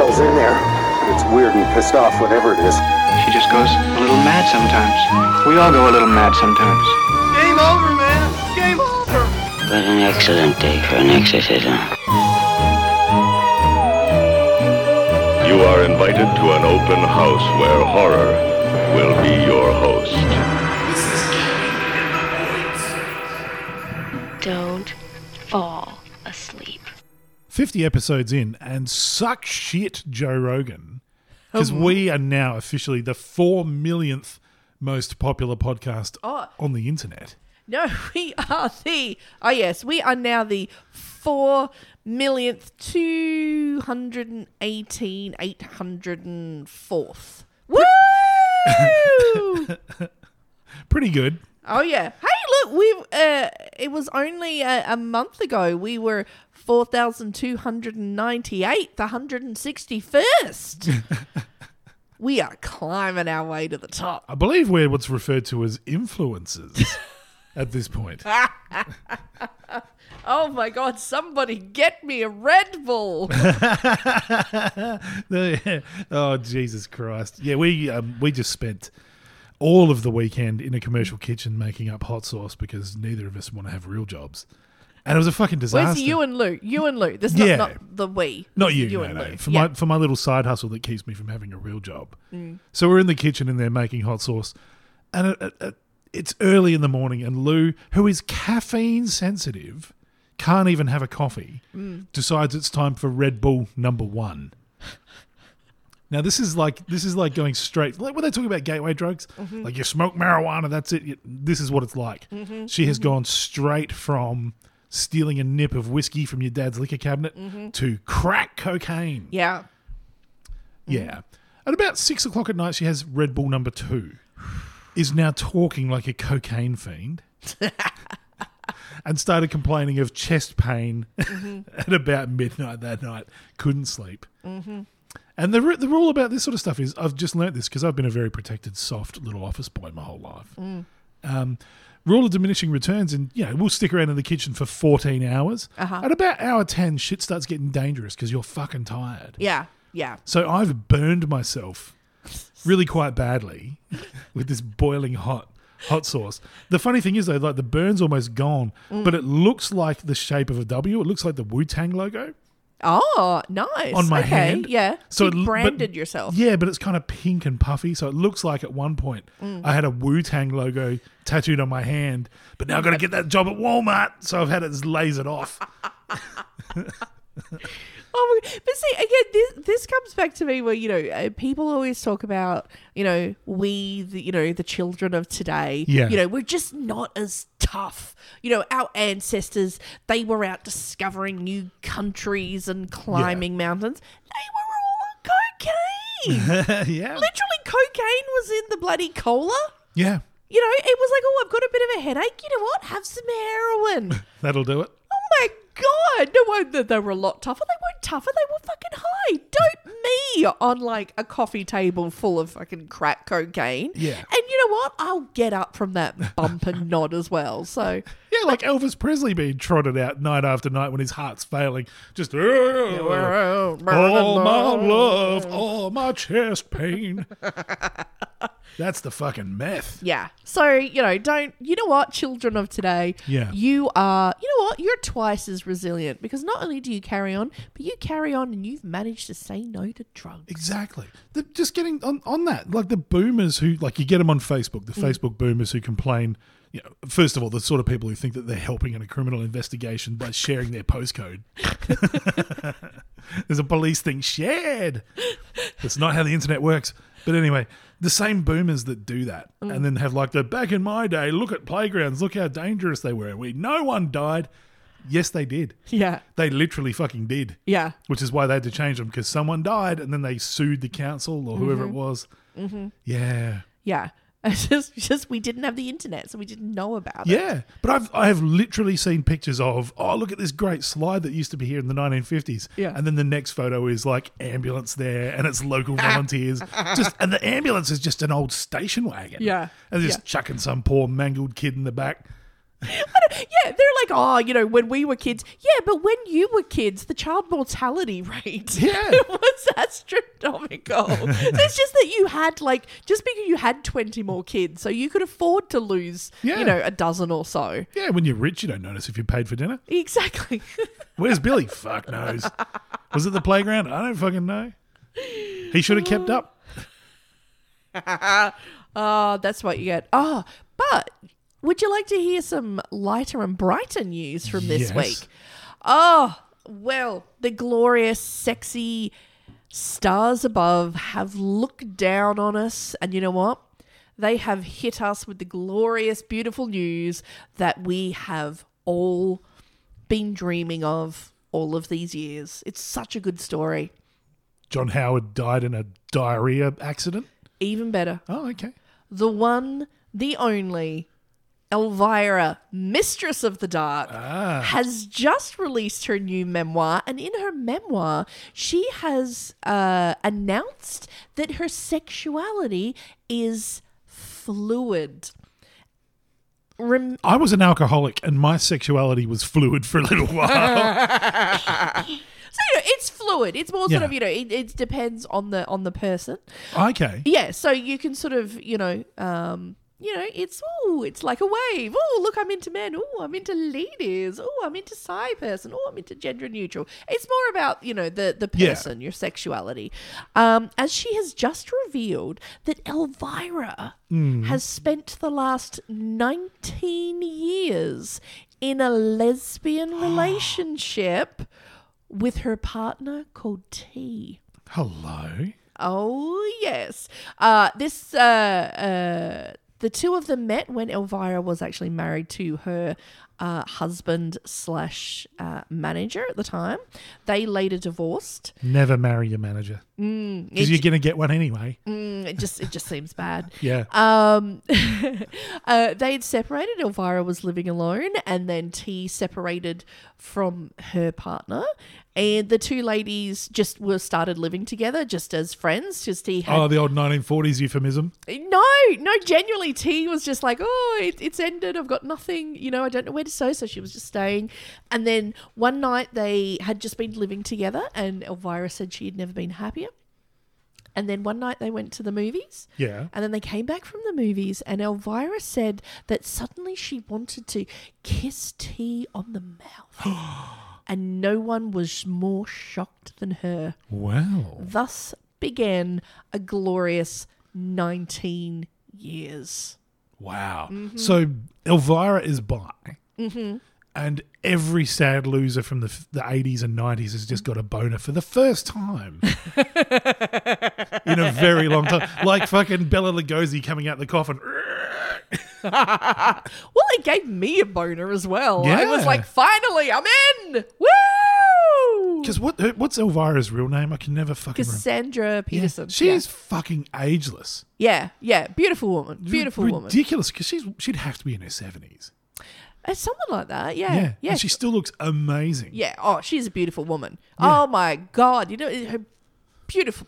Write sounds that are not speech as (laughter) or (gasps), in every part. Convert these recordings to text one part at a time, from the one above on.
goes in there. It's weird and pissed off, whatever it is. She just goes a little mad sometimes. We all go a little mad sometimes. Game over, man. Game over. What an excellent day for an exorcism. You are invited to an open house where horror will be your host. 50 episodes in, and suck shit, Joe Rogan. Because we are now officially the four millionth most popular podcast Oh. on the internet. No, (laughs) we are the. Oh, yes, we are now the four millionth, two hundred and eighteen, eight hundred and fourth. (laughs) Woo! (laughs) Pretty good. oh, yeah. Hey, look, we've. Uh, it was only a, a month ago. We were 4,298, the 161st. (laughs) we are climbing our way to the top. I believe we're what's referred to as influencers at this point. (laughs) Oh my god, somebody get me a Red Bull. (laughs) oh Jesus Christ! Yeah, we um, we just spent all of the weekend in a commercial kitchen making up hot sauce because neither of us want to have real jobs, and it was a fucking disaster. Where's you and Lou? You and Lou. This is Yeah. not, not the we. Not This you, is no, and no. Lou. For Yeah. my for my little side hustle that keeps me from having a real job. Mm. So we're in the kitchen and they're making hot sauce, and it, it, it- it's early in the morning, and Lou, who is caffeine sensitive, can't even have a coffee, Mm. decides it's time for Red Bull number one. Now this is like this is like going straight like when they talk about gateway drugs, Mm-hmm. like you smoke marijuana, that's it. You- This is what it's like. She has gone straight from stealing a nip of whiskey from your dad's liquor cabinet mm-hmm. to crack cocaine. Mm-hmm. Yeah. Yeah. Mm-hmm. At about six o'clock at night, she has Red Bull number two, is now talking like a cocaine fiend, (laughs) and started complaining of chest pain (laughs) mm-hmm. at about midnight that night. Couldn't sleep. And the, the rule about this sort of stuff is I've just learnt this because I've been a very protected, soft little office boy my whole life. Mm. Um, rule of diminishing returns, and you know we'll stick around in the kitchen for fourteen hours. Uh-huh. At about hour ten, shit starts getting dangerous because you're fucking tired. Yeah. Yeah. So I've burned myself really quite badly (laughs) with this boiling hot hot sauce. The funny thing is though, like the burn's almost gone, Mm. but it looks like the shape of a W. It looks like the Wu Tang logo. Oh, nice. On my okay. hand. Yeah. So So it you l- but- branded yourself. Yeah, but it's kind of pink and puffy, so it looks like at one point Mm. I had a Wu Tang logo tattooed on my hand, but now I've got to get that job at Walmart, so I've had it lasered off. (laughs) Oh, my, but see, again, this this comes back to me where you know uh, people always talk about you know we the you know the children of today. Yeah. You know we're just not as tough. You know our ancestors they were out discovering new countries and climbing mountains. They were all on cocaine. (laughs) yeah. Literally, cocaine was in the bloody cola. Yeah. You know, it was like, oh, I've got a bit of a headache. You know what? Have some heroin. (laughs) That'll do it. God! No, well, they, they were a lot tougher. They weren't tougher. They were fucking high. Don't me on like a coffee table full of fucking crack cocaine. Yeah. And you know what? I'll get up from that bump and (laughs) nod as well. So Yeah, like Elvis Presley being trotted out night after night when his heart's failing. Just, all my love, all my chest pain. (laughs) That's the fucking meth. Yeah. So, you know, don't, you know what, children of today? Yeah. You are, you know what, you're twice as resilient because not only do you carry on, but you carry on and you've managed to say no to drugs. Exactly. The, just getting on, on that, like the boomers who, like you get them on Facebook, the mm. Facebook boomers who complain. You know, first of all, the sort of people who think that they're helping in a criminal investigation by sharing their postcode. (laughs) (laughs) There's a police thing shared. That's not how the internet works. But anyway, the same boomers that do that and then have like the back in my day, look at playgrounds, look how dangerous they were. We no one died. Yes, they did. Yeah. They literally fucking did Yeah. which is why they had to change them because someone died and then they sued the council or whoever it was. Mm-hmm. Yeah, Yeah. (laughs) It's just, just we didn't have the internet, so we didn't know about it. yeah. But I've I have literally seen pictures of oh look at this great slide that used to be here in the 1950s. Yeah. and then the next photo is like ambulance there and it's local (laughs) volunteers. just and the ambulance is just an old station wagon. Yeah. and just chucking some poor mangled kid in the back. Yeah, they're like, oh, you know, when we were kids. Yeah, but when you were kids, the child mortality (laughs) rate Yeah. (laughs) was astronomical. (laughs) it's just that you had like just because you had twenty more kids, so you could afford to lose, Yeah. you know, a dozen or so. Yeah, when you're rich, you don't notice if you paid for dinner. Exactly. Where's Billy? Fuck knows. Was it the playground? I don't fucking know. He should have kept up. Oh, that's what you get. Oh, but would you like to hear some lighter and brighter news from this Yes. week? Oh, well, the glorious, sexy stars above have looked down on us, and you know what? They have hit us with the glorious, beautiful news that we have all been dreaming of all of these years. It's such a good story. John Howard died in a diarrhea accident. Even better. Oh, okay. the one, the only Elvira, Mistress of the Dark, has just released her new memoir. And in her memoir, she has uh, announced that her sexuality is fluid. Rem- I was an alcoholic and my sexuality was fluid for a little (laughs) while. (laughs) so you know, it's fluid. It's more sort Yeah. of you know, it, it depends on the on the person. okay. Yeah, so you can sort of, you know, um, you know, it's oh, it's like a wave. Oh, look, I'm into men. Oh, I'm into ladies. Oh, I'm into sci person. Oh, I'm into gender neutral. It's more about you know the the Yeah. person, your sexuality. Um, as she has just revealed that Elvira has spent the last 19 years in a lesbian (gasps) relationship with her partner called T. Hello. Oh yes. Uh, this uh, uh, the two of them met when Elvira was actually married to her uh, husband slash uh, manager at the time. They later divorced. Never marry your manager. Mm, Because it, you're going to get one anyway. it just it just seems bad. (laughs) Yeah. Um, (laughs) uh, they had separated. Elvira was living alone, and then T separated from her partner. And the two ladies just were started living together, just as friends. Just T had oh, the old 1940s euphemism. No, no, genuinely, T was just like, oh, it, it's ended. I've got nothing. You know, I don't know where to go. So she was just staying. And then one night they had just been living together, and Elvira said she had never been happier. And then one night they went to the movies. Yeah. And then they came back from the movies, and Elvira said that suddenly she wanted to kiss T on the mouth. (gasps) and no one was more shocked than her. Well. Thus began a glorious 19 years. Wow. Mm-hmm. So Elvira is bi. And every sad loser from the, the 80s and 90s has just got a boner for the first time (laughs) in a very long time. Like fucking Bela Lugosi coming out the coffin. (laughs) Well, it gave me a boner as well. Yeah. I was like, finally, I'm in! Woo! Because what, what's Elvira's real name? I can never fucking remember. Cassandra Peterson. She yeah. is fucking ageless. Yeah, yeah. Beautiful woman. Beautiful woman. Ridiculous because she's she'd have to be in her 70s. Uh, Someone like that. Yeah. Yeah. Yeah. And she still looks amazing. yeah. Oh, she's a beautiful woman. Yeah. Oh, my God. You know, her beautiful,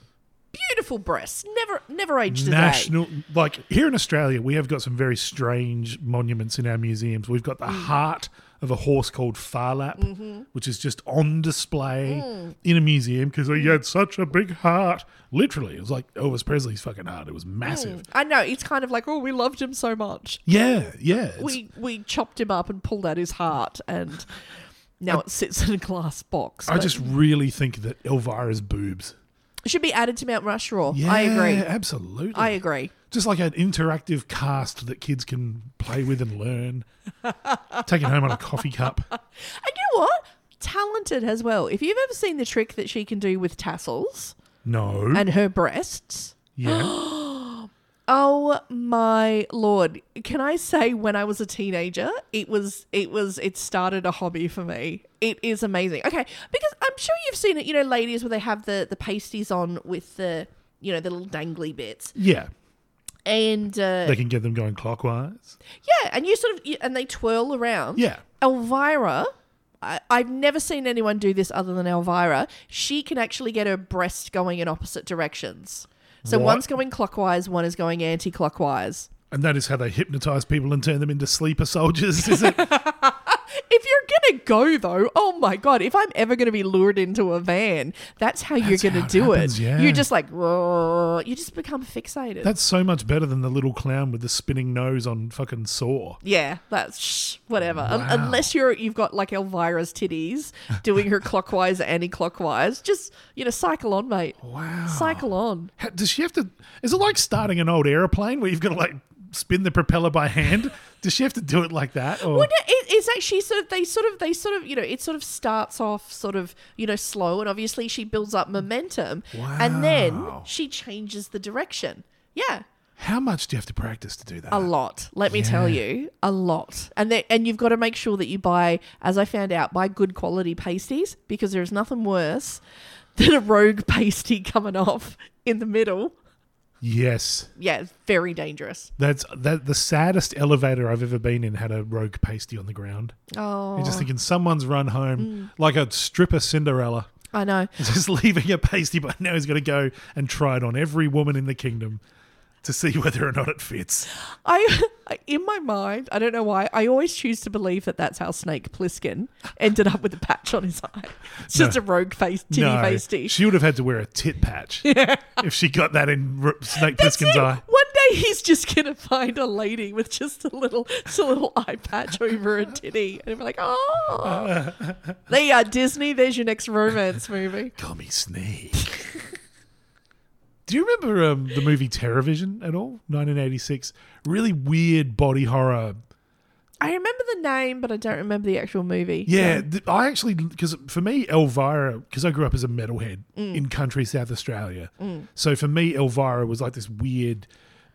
beautiful breasts. Never, never aged a day. national like here in australia we have got some very strange monuments in our museums we've got the Mm. heart of a horse called Phar Lap Mm-hmm. which is just on display Mm. in a museum because he had such a big heart literally it was like elvis presley's fucking heart it was massive I know. It's kind of like, oh, we loved him so much. yeah yeah we we chopped him up and pulled out his heart and now it sits in a glass box. i just really think that elvira's boobs it should be added to Mount Rushmore. yeah I agree. absolutely I agree. just like an interactive cast that kids can play with and learn (laughs) take it home on a coffee cup And you know what? Talented as well. If you've ever seen the trick that she can do with tassels no and her breasts, yeah (gasps) oh my lord! Can I say when I was a teenager, it was it was it started a hobby for me. It is amazing. Okay, because I'm sure you've seen it. You know, ladies where they have the the pasties on with the you know the little dangly bits, yeah and uh, they can get them going clockwise. yeah, and you sort of you, and they twirl around. Yeah. Elvira, I, I've never seen anyone do this other than Elvira. She can actually get her breast going in opposite directions. So What? one's going clockwise, one is going anti-clockwise. And that is how they hypnotize people and turn them into sleeper soldiers, is it? (laughs) If you're gonna go though, oh my god! If I'm ever gonna be lured into a van, that's how That's you're gonna it do happens, it. yeah. You're just like, "Whoa," you just become fixated. That's so much better than the little clown with the spinning nose on fucking Saw. yeah, that's shh, whatever. Wow. unless you're you've got like Elvira's titties doing her (laughs) clockwise, anti-clockwise. Just you know, cycle on, mate. Wow. Cycle on. How- Does she have to? Is it like starting an old aeroplane where you've got to like spin the propeller by hand? Does she have to do it like that? Or Well, no, it, it's actually sort of they sort of they sort of you know it sort of starts off sort of you know slow and obviously she builds up momentum and then she changes the direction. Yeah, how much do you have to practice to do that? a lot. Let me tell you, a lot. And they, and you've got to make sure that you buy, as I found out, buy good quality pasties because there's nothing worse than a rogue (laughs) pasty coming off in the middle. Yes, Yeah, very dangerous. that's that. The saddest elevator I've ever been in had a rogue pasty on the ground. Oh, You're just thinking someone's run home mm. like a stripper Cinderella, I know. (laughs) just leaving a pasty, but now he's got to go and try it on every woman in the kingdom to see (laughs) whether or not it fits. I, in my mind, I don't know why, I always choose to believe that that's how Snake Plissken ended up with a patch on his eye. It's just No. a rogue face, titty no, pasty. she would have had to wear a tit patch (laughs) if she got that in R- Snake That's Plissken's it. eye. One day he's just gonna find a lady with just a little, just a little eye patch over a titty, and be like, "Oh, there you are, Disney. There's your next romance movie." Call me Snake. (laughs) Do you remember um, the movie Terrorvision at all? 1986. Really weird body horror. I remember the name, but I don't remember the actual movie. Yeah, So- th- I actually because for me Elvira because I grew up as a metalhead Mm. in country South Australia. So for me Elvira was like this weird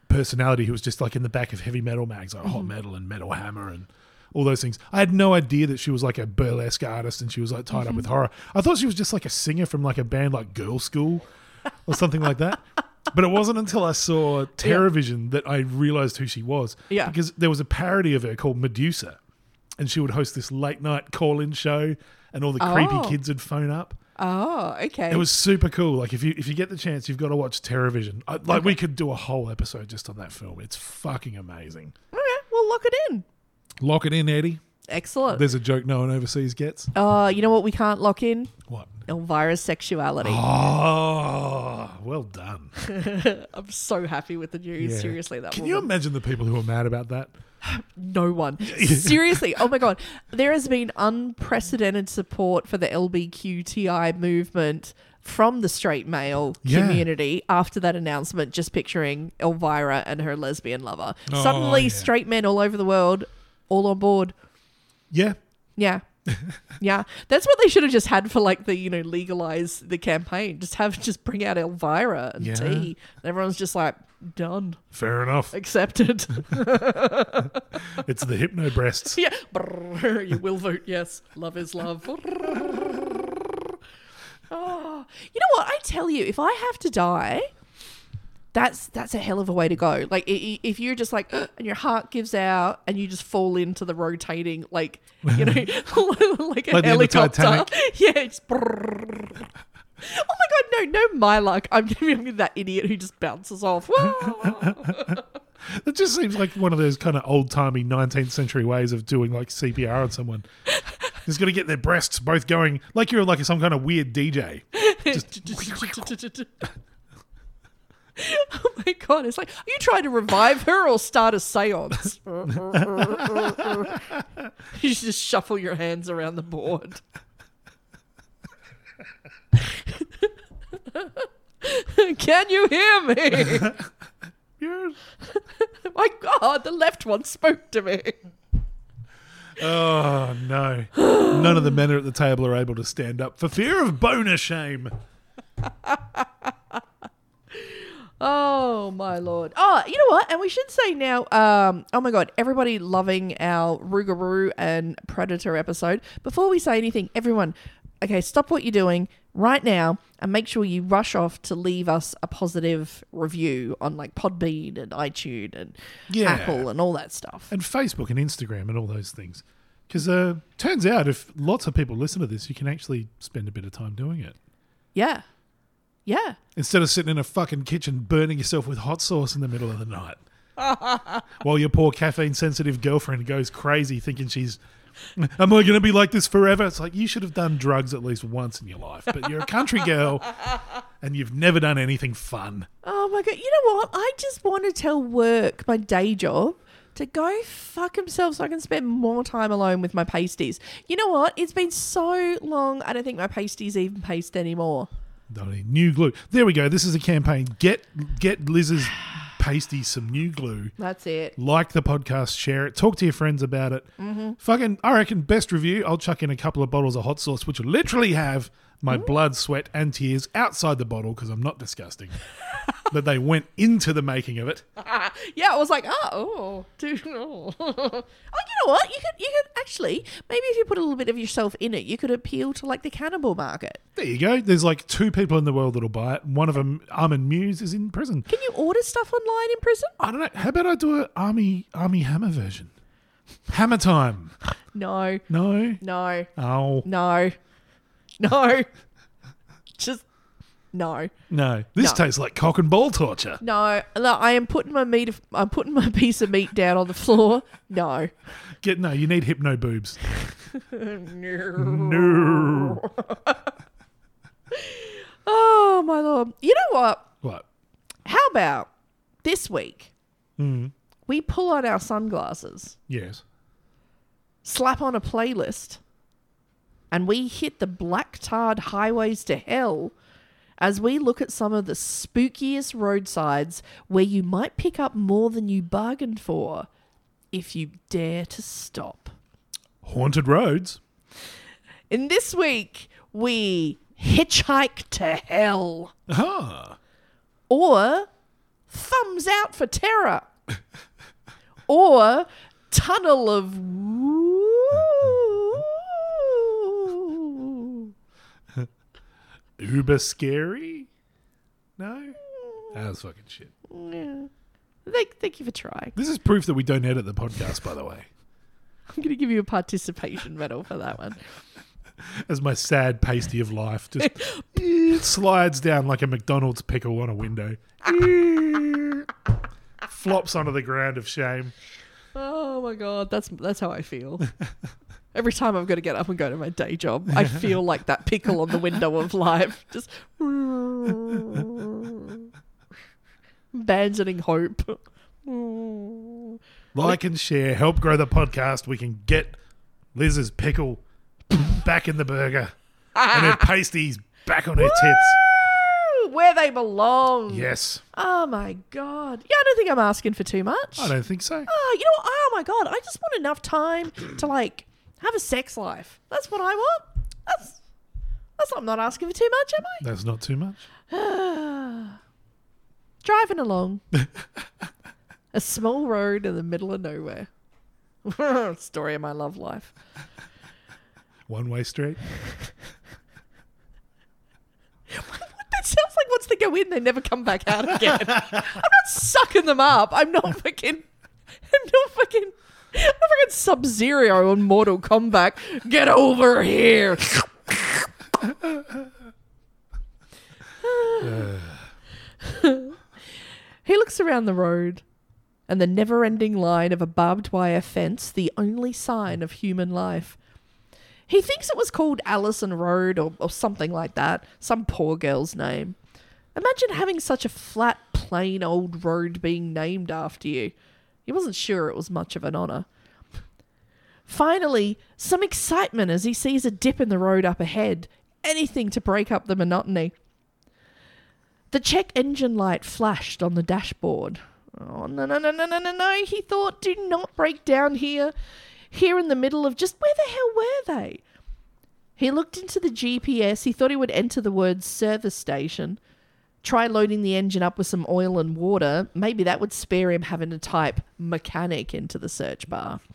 personality who was just like in the back of heavy metal mags like Hot Mm-hmm. Metal and Metal Hammer and all those things. I had no idea that she was like a burlesque artist and she was like tied up with Mm-hmm. horror. I thought she was just like a singer from like a band like Girlschool or something like that. But it wasn't until I saw Terrorvision that I realized who she was. Yeah. Because there was a parody of her called Medusa and she would host this late night call in show and all the creepy Oh. kids would phone up. Oh, okay. It was super cool. Like if you if you get the chance, you've got to watch Terrorvision. I, like we could do a whole episode just on that film. It's fucking amazing. okay. Well, lock it in. Lock it in, Eddie. Excellent. There's a joke no one overseas gets. Uh, you know what we can't lock in? What? Elvira's sexuality. Oh, well done. (laughs) I'm so happy with the news. Yeah. Seriously, that Can woman. you imagine the people who are mad about that? (laughs) no one. (laughs) Seriously. Oh my god. There has been unprecedented support for the LBQTI movement from the straight male Yeah. community after that announcement, just picturing Elvira and her lesbian lover. Oh, Suddenly yeah. straight men all over the world all on board. Yeah. Yeah. (laughs) yeah. That's what they should have just had for like the, you know, legalize the campaign. Just have just bring out Elvira and Yeah. T. And everyone's just like, done. Fair enough. Accepted. (laughs) It's the hypno breasts. (laughs) yeah. Brrr, you will vote yes. Love is love. oh, you know what? I tell you, if I have to die, that's that's a hell of a way to go. Like if you're just like (gasps) and your heart gives out and you just fall into the rotating like you know (laughs) (laughs) like a Like the end of helicopter. (laughs) Yeah. It's brrr. Oh my god, no, no, my luck. I'm gonna be that idiot who just bounces off. It just seems like one of those kind of old timey 19th century ways of doing like CPR on someone. He's got to get their breasts both going like you're like some kind of weird DJ. (laughs) oh my god, it's like, are you trying to revive her or start a seance? (laughs) you just shuffle your hands around the board. (laughs) Can you hear me? Yes. my god, the left one spoke to me. Oh no! None of the men at the table are able to stand up for fear of boner shame. Oh my lord. Oh, you know what? And we should say now, um, oh my god, everybody loving our Rougarou and Predator episode. Before we say anything, everyone, okay, stop what you're doing right now and make sure you rush off to leave us a positive review on like Podbean and iTunes and Yeah. Apple and all that stuff. and Facebook and Instagram and all those things. Because uh, turns out if lots of people listen to this, you can actually spend a bit of time doing it Yeah. Yeah. instead of sitting in a fucking kitchen burning yourself with hot sauce in the middle of the night. (laughs) While your poor caffeine sensitive girlfriend goes crazy thinking she's, am I going to be like this forever? It's like you should have done drugs at least once in your life, but you're a country girl and you've never done anything fun. Oh my god! You know what? I just want to tell work, my day job, to go fuck himself so I can spend more time alone with my pasties. You know what? It's been so long. I don't think my pasties even paste anymore. New glue. There we go. This is a campaign. Get get Liz's (sighs) pasty some new glue. That's it. Like the podcast, share it, talk to your friends about it. Mm-hmm. Fucking, I reckon best review. I'll chuck in a couple of bottles of hot sauce, which will literally have my hmm? blood, sweat, and tears outside the bottle because I'm not disgusting. (laughs) but they went into the making of it. (laughs) Yeah, I was like, oh, oh, dude, (laughs) oh. oh, you know what? You could, you could actually, maybe if you put a little bit of yourself in it, you could appeal to like the cannibal market. There you go. There's like two people in the world that'll buy it. One of them, Armin Meiwes, is in prison. Can you order stuff online in prison? I don't know. How about I do an Armie Armie Hammer version? Hammer time. No, No. no, Oh no, (laughs) no. Just no, no. This No. tastes like cock and ball torture. no. No, I am putting my meat. I'm putting my piece of meat down on the floor. No. Get no. You need hypno boobs. no. no. (laughs) Oh my lord. You know what? What? How about this week? Hmm. We pull on our sunglasses, Yes. slap on a playlist, and we hit the black tarred highways to hell as we look at some of the spookiest roadsides where you might pick up more than you bargained for if you dare to stop. Haunted roads. In this week, we hitchhike to hell. Ah. or thumbs out for terror, (laughs) or tunnel of woo. Uber scary. No. That's fucking shit. Yeah. Thank, thank you for trying. This is proof that we don't edit the podcast, by the way. (laughs) I'm going to give you a participation medal for that one. (laughs) As my sad pasty of life just (laughs) slides down like a McDonald's pickle on a window. Flops onto the ground of shame. Oh my god, that's that's how I feel. Every time I've got to get up and go to my day job, I feel like that pickle on the window of (laughs) life, just (laughs) abandoning hope. (laughs) Like and share, help grow the podcast. We can get Liz's pickle back in the burger and her pasties back on her tits. Where they belong. Yes. Oh my god. Yeah, I don't think I'm asking for too much. I don't think so. Oh, you know what? Oh my god. I just want enough time to like have a sex life. That's what I want. That's that's I'm not asking for too much, am I? That's not too much. (sighs) Driving along (laughs) a small road in the middle of nowhere. (laughs) Story of my love life. One way street. (laughs) That sounds like once they go in, they never come back out again. I'm not sucking them up. I'm not fucking. I'm not fucking. I'm not Sub Zero on Mortal Kombat. Get over here. he looks around the road, and the never ending line of a barbed wire fence, the only sign of human life. He thinks it was called Allison Road or, or something like that, some poor girl's name. Imagine having such a flat, plain old road being named after you. He wasn't sure it was much of an honour. Finally, some excitement as he sees a dip in the road up ahead. Anything to break up the monotony. The check engine light flashed on the dashboard. Oh, no, no, no, no, no, no, no. He thought, do not break down here. Here in the middle of just where the hell were they? He looked into the GPS. He thought he would enter the word service station. Try loading the engine up with some oil and water. Maybe that would spare him having to type mechanic into the search bar. (laughs)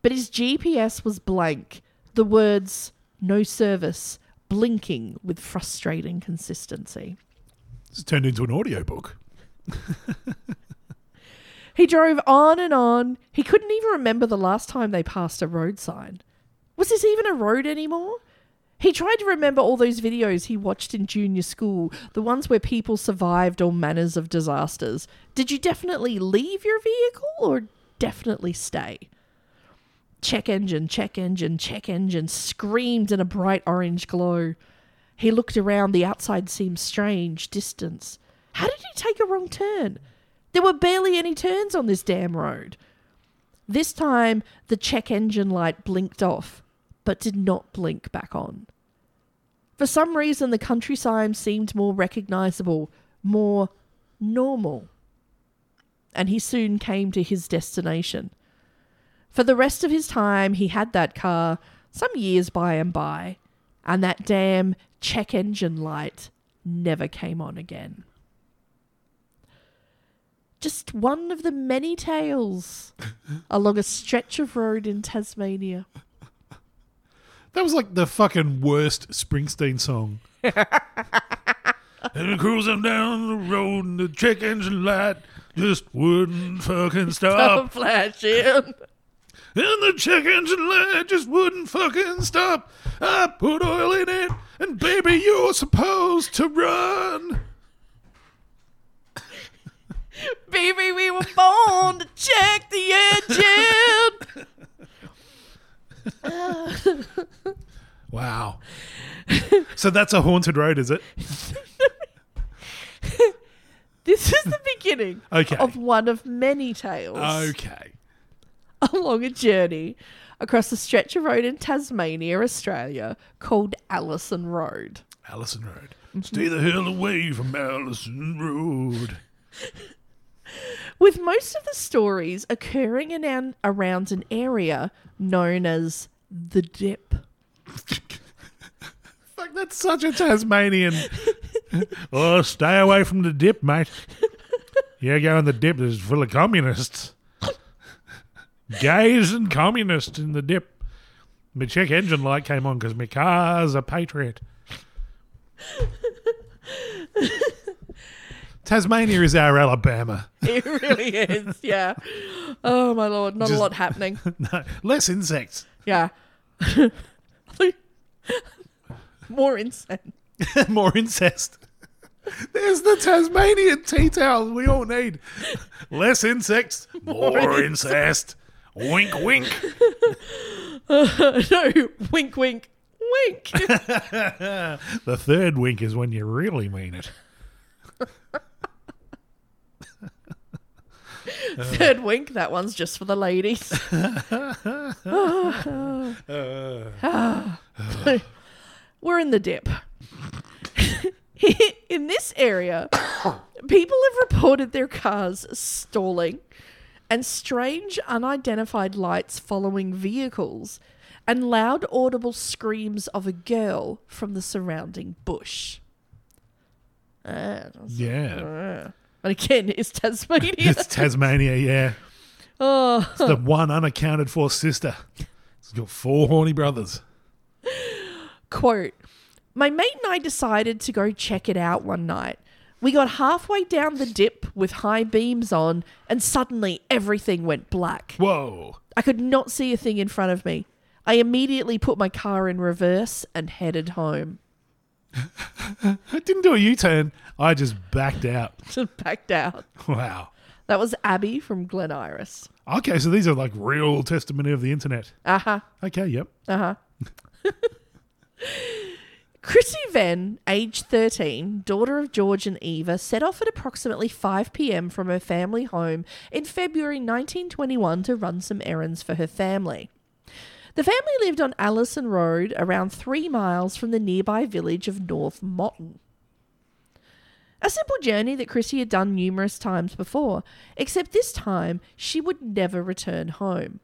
But his GPS was blank. The words no service blinking with frustrating consistency. It's turned into an audiobook. (laughs) He drove on and on. He couldn't even remember the last time they passed a road sign. Was this even a road anymore? He tried to remember all those videos he watched in junior school, the ones where people survived all manners of disasters. Did you definitely leave your vehicle or definitely stay? Check engine, check engine, check engine screamed in a bright orange glow. He looked around. The outside seemed strange, distance. How did he take a wrong turn? There were barely any turns on this damn road. This time, the check engine light blinked off, but did not blink back on. For some reason, the country sign seemed more recognizable, more normal. And he soon came to his destination. For the rest of his time, he had that car, some years by and by, and that damn check engine light never came on again. Just one of the many tales (laughs) along a stretch of road in Tasmania. That was like the fucking worst Springsteen song. (laughs) and cruising down the road, and the check engine (laughs) light just wouldn't fucking stop. flashing. And the check engine light just wouldn't fucking stop. I put oil in it, and baby, you're supposed to run. (laughs) Baby, we were born to check the engine. Wow. so that's a haunted road, is it? (laughs) this is the beginning Okay. of one of many tales Okay. along a journey across a stretch of road in Tasmania, Australia, called Allison Road. Allison Road. Stay the hell away from Allison Road. With most of the stories occurring in an, around an area known as the Dip. (laughs) Fuck, that's such a Tasmanian. (laughs) oh, stay away from the dip, mate. (laughs) You go in the dip, it's full of communists. Gays and communists in the dip. My check engine light came on because my car's a patriot. Tasmania is our Alabama. (laughs) It really is, yeah. Oh my lord, not a lot happening. (laughs) No, less insects. Yeah. (laughs) More incense. More incest. There's the Tasmanian tea towel we all need. Less insects, more, incest. Wink, wink. no, wink, wink, wink. The third wink is when you really mean it. (laughs) Uh. Third wink, that one's just for the ladies. (laughs) (sighs) Uh. (sighs) We're in the dip. (laughs) in this area, (coughs) people have reported their cars stalling and strange unidentified lights following vehicles and loud audible screams of a girl from the surrounding bush. Ah, Yeah. Ah. And again, it's Tasmania. It's Tasmania, yeah. oh. It's the one unaccounted for sister. It's got four horny brothers. Quote My mate and I decided to go check it out one night. We got halfway down the dip with high beams on, and suddenly everything went black. Whoa. I could not see a thing in front of me. I immediately put my car in reverse and headed home. I (laughs) didn't do a U turn. I just backed out. (laughs) Backed out. Wow. That was Abby from Glen Iris. Okay, so these are like real testimony of the internet. Uh huh. Okay, yep. Uh huh. (laughs) Chrissy Venn, age 13, daughter of George and Eva, set off at approximately 5 pm from her family home in February 1921 to run some errands for her family. The family lived on Allison Road, around three miles from the nearby village of North Motton. A simple journey that Chrissy had done numerous times before, except this time she would never return home.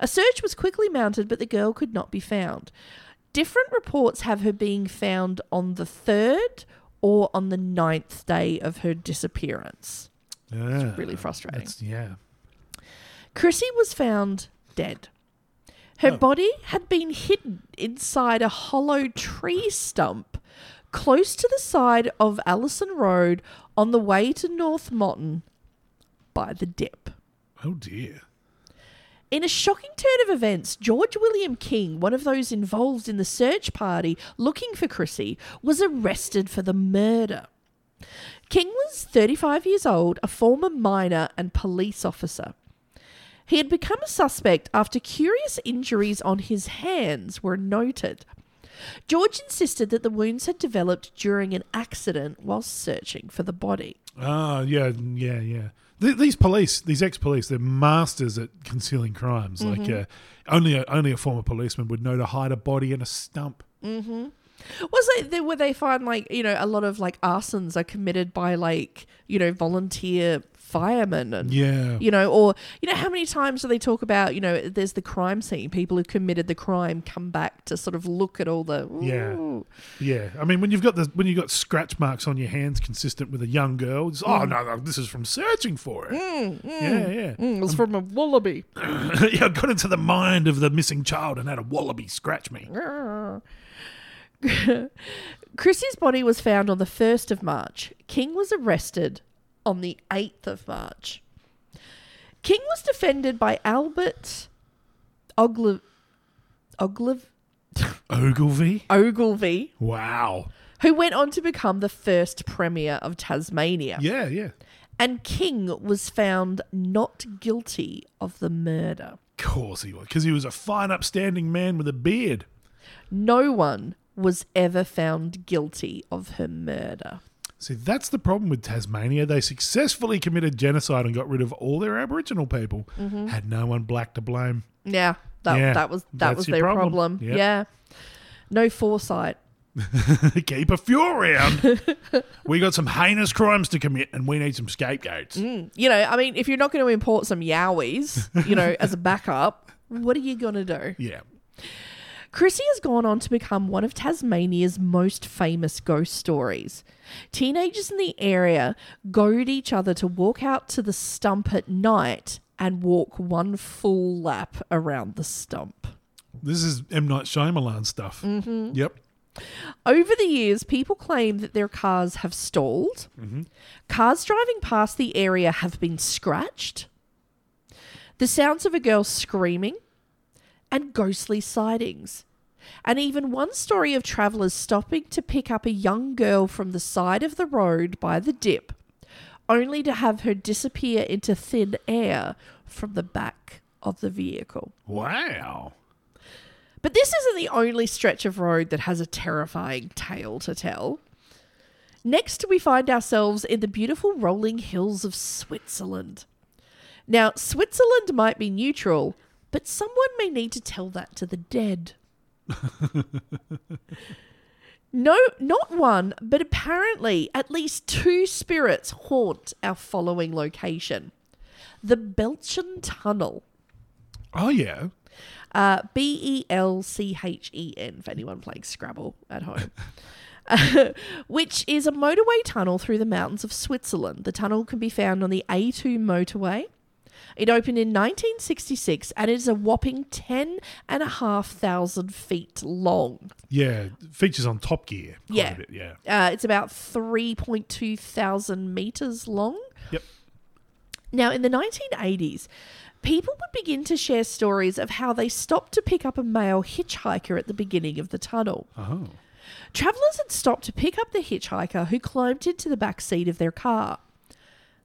A search was quickly mounted, but the girl could not be found. Different reports have her being found on the third or on the ninth day of her disappearance. Yeah. It's really frustrating. Yeah. Chrissy was found dead. Her oh. body had been hidden inside a hollow tree stump close to the side of Allison Road on the way to North Motton by the dip. Oh dear. In a shocking turn of events, George William King, one of those involved in the search party looking for Chrissy, was arrested for the murder. King was 35 years old, a former miner and police officer. He had become a suspect after curious injuries on his hands were noted. George insisted that the wounds had developed during an accident while searching for the body. Ah, yeah, yeah, yeah. Th- these police, these ex-police, they're masters at concealing crimes. Like Mm-hmm. uh, only a, only a former policeman would know to hide a body in a stump. Mm-hmm. Was it there where they find like you know a lot of like arsons are committed by like you know volunteer firemen and Yeah, you know or you know how many times do they talk about you know there's the crime scene people who committed the crime come back to sort of look at all the Yeah. Ooh. yeah. I mean, when you've got the when you've got scratch marks on your hands consistent with a young girl, it's, oh mm. no, no, this is from searching for it. Mm, mm. Yeah, yeah. Mm, it's um, from a wallaby (laughs) yeah, I got into the mind of the missing child and had a wallaby scratch me. (laughs) Chrissy's body was found on the 1st of March. King was arrested on the 8th of March. King was defended by Albert Oglev- Oglev- Ogilvie. Ogilvie, Wow. who went on to become the first Premier of Tasmania. Yeah, yeah. And King was found not guilty of the murder. Of course he was, because he was a fine, upstanding man with a beard. No one was ever found guilty of her murder. See, that's the problem with Tasmania. They successfully committed genocide and got rid of all their Aboriginal people. Mm-hmm. Had no one black to blame. Yeah, that, Yeah, that was that was their problem. problem. Yep. Yeah. No foresight. (laughs) Keep a few around. we got some heinous crimes to commit, and we need some scapegoats. Mm. You know, I mean, if you're not going to import some Yowies, you know, as a backup, what are you going to do? Yeah. Chrissy has gone on to become one of Tasmania's most famous ghost stories. Teenagers in the area goad each other to walk out to the stump at night and walk one full lap around the stump. This is M. Night Shyamalan stuff. Mm-hmm. Yep. Over the years, people claim that their cars have stalled. Cars driving past the area have been scratched. The sounds of a girl screaming and ghostly sightings. And even one story of travellers stopping to pick up a young girl from the side of the road by the dip, only to have her disappear into thin air from the back of the vehicle. Wow. But this isn't the only stretch of road that has a terrifying tale to tell. Next, we find ourselves in the beautiful rolling hills of Switzerland. Now, Switzerland might be neutral, but someone may need to tell that to the dead. (laughs) no, not one, but apparently at least two spirits haunt our following location the Belchen Tunnel. Oh, yeah. Uh, B E L C H E N for anyone playing Scrabble at home. Uh, (laughs) which is a motorway tunnel through the mountains of Switzerland. The tunnel can be found on the A2 motorway. It opened in 1966 and it is a whopping 10,500 feet long. Yeah. Features on Top Gear. Yeah. A bit, yeah. Uh, it's about 3.2 thousand meters long. Yep. Now, in the 1980s, people would begin to share stories of how they stopped to pick up a male hitchhiker at the beginning of the tunnel. Oh. Travellers had stopped to pick up the hitchhiker who climbed into the back seat of their car.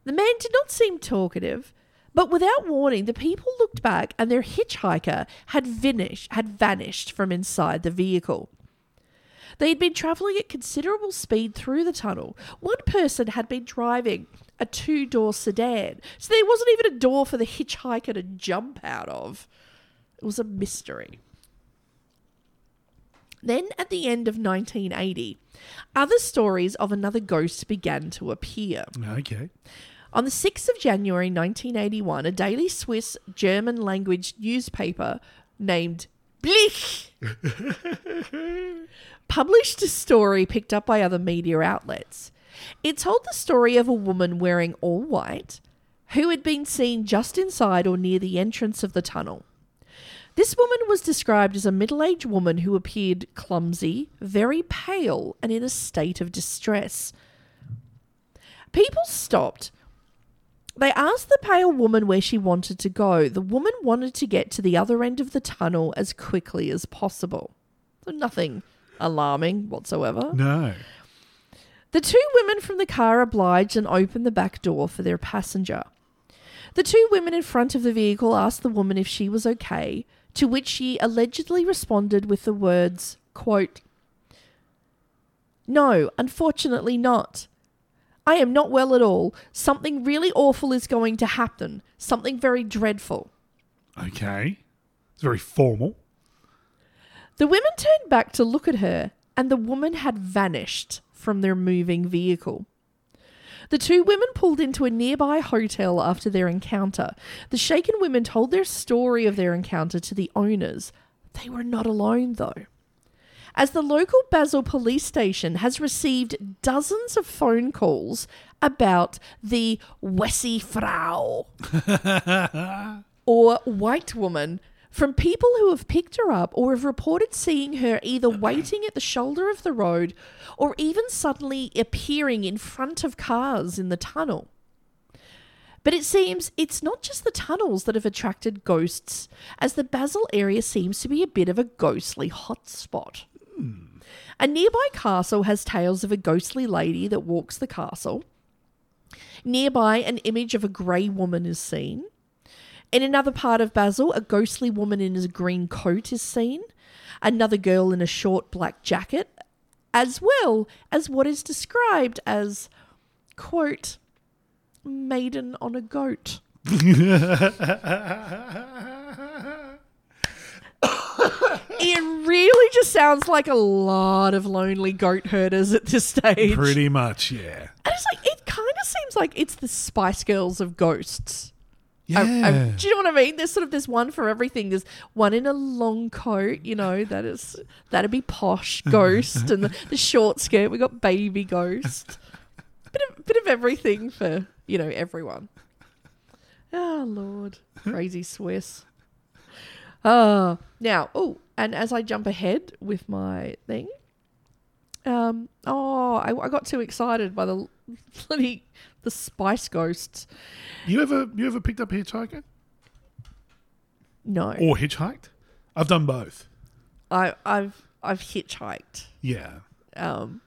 The man did not seem talkative, but without warning, the people looked back and their hitchhiker had vanished, had vanished from inside the vehicle. They had been travelling at considerable speed through the tunnel. One person had been driving a two door sedan, so there wasn't even a door for the hitchhiker to jump out of. It was a mystery. Then, at the end of 1980, other stories of another ghost began to appear. Okay. On the 6th of January 1981, a daily Swiss German language newspaper named Blick (laughs) published a story picked up by other media outlets. It told the story of a woman wearing all white who had been seen just inside or near the entrance of the tunnel. This woman was described as a middle aged woman who appeared clumsy, very pale, and in a state of distress. People stopped They asked the pale woman where she wanted to go. The woman wanted to get to the other end of the tunnel as quickly as possible. So nothing alarming whatsoever. No. The two women from the car obliged and opened the back door for their passenger. The two women in front of the vehicle asked the woman if she was okay, to which she allegedly responded with the words, quote, No, unfortunately not. I am not well at all. Something really awful is going to happen. Something very dreadful. Okay. It's very formal. The women turned back to look at her, and the woman had vanished from their moving vehicle. The two women pulled into a nearby hotel after their encounter. The shaken women told their story of their encounter to the owners. They were not alone, though. As the local Basel police station has received dozens of phone calls about the Weisse Frau (laughs) or white woman from people who have picked her up or have reported seeing her either waiting at the shoulder of the road or even suddenly appearing in front of cars in the tunnel. But it seems it's not just the tunnels that have attracted ghosts, as the Basel area seems to be a bit of a ghostly hotspot. A nearby castle has tales of a ghostly lady that walks the castle. Nearby, an image of a grey woman is seen. In another part of Basel, a ghostly woman in a green coat is seen. Another girl in a short black jacket, as well as what is described as, quote, maiden on a goat. (laughs) it really just sounds like a lot of lonely goat herders at this stage. Pretty much, yeah. And it's like it kind of seems like it's the Spice Girls of ghosts. Yeah. I- I- do you know what I mean? There's sort of this one for everything. There's one in a long coat, you know, that is that'd be posh (laughs) ghost, and the, the short skirt we got baby ghost. Bit of bit of everything for you know everyone. Oh Lord, crazy Swiss. Oh, now oh, and as I jump ahead with my thing, um, oh, I, I got too excited by the bloody the Spice Ghosts. you ever you ever picked up a hitchhiker No, or hitchhiked? I've done both. I, I've I've hitchhiked, Yeah. um,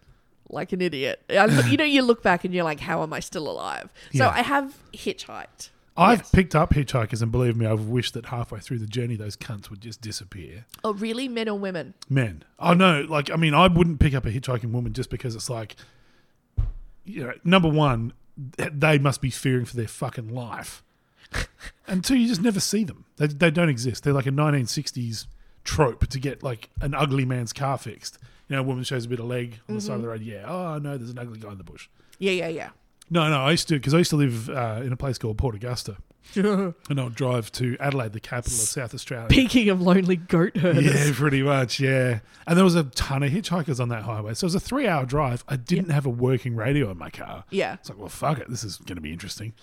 like an idiot. I, you know, you look back and you're like, how am I still alive? So Yeah. I have hitchhiked. I've Yes. picked up hitchhikers, and believe me, I've wished that halfway through the journey, those cunts would just disappear. Oh, really? Men or women? Men. Oh no, like I mean, I wouldn't pick up a hitchhiking woman just because it's like, you know, number one, they must be fearing for their fucking life, (laughs) and two, you just never see them. They they don't exist. They're like a 1960s trope to get like an ugly man's car fixed. You know, a woman shows a bit of leg on the side of the mm-hmm. road. Yeah. Oh no, there's an ugly guy in the bush. Yeah, yeah, yeah. No, no, I used to because I used to live uh, in a place called Port Augusta, (laughs) and I would drive to Adelaide, the capital of South Australia. Speaking of lonely goat herders, Yeah, pretty much. Yeah, and there was a ton of hitchhikers on that highway, so it was a three-hour drive. I didn't have a working radio in my car. Yeah. it's like, well, fuck it, this is going to be interesting.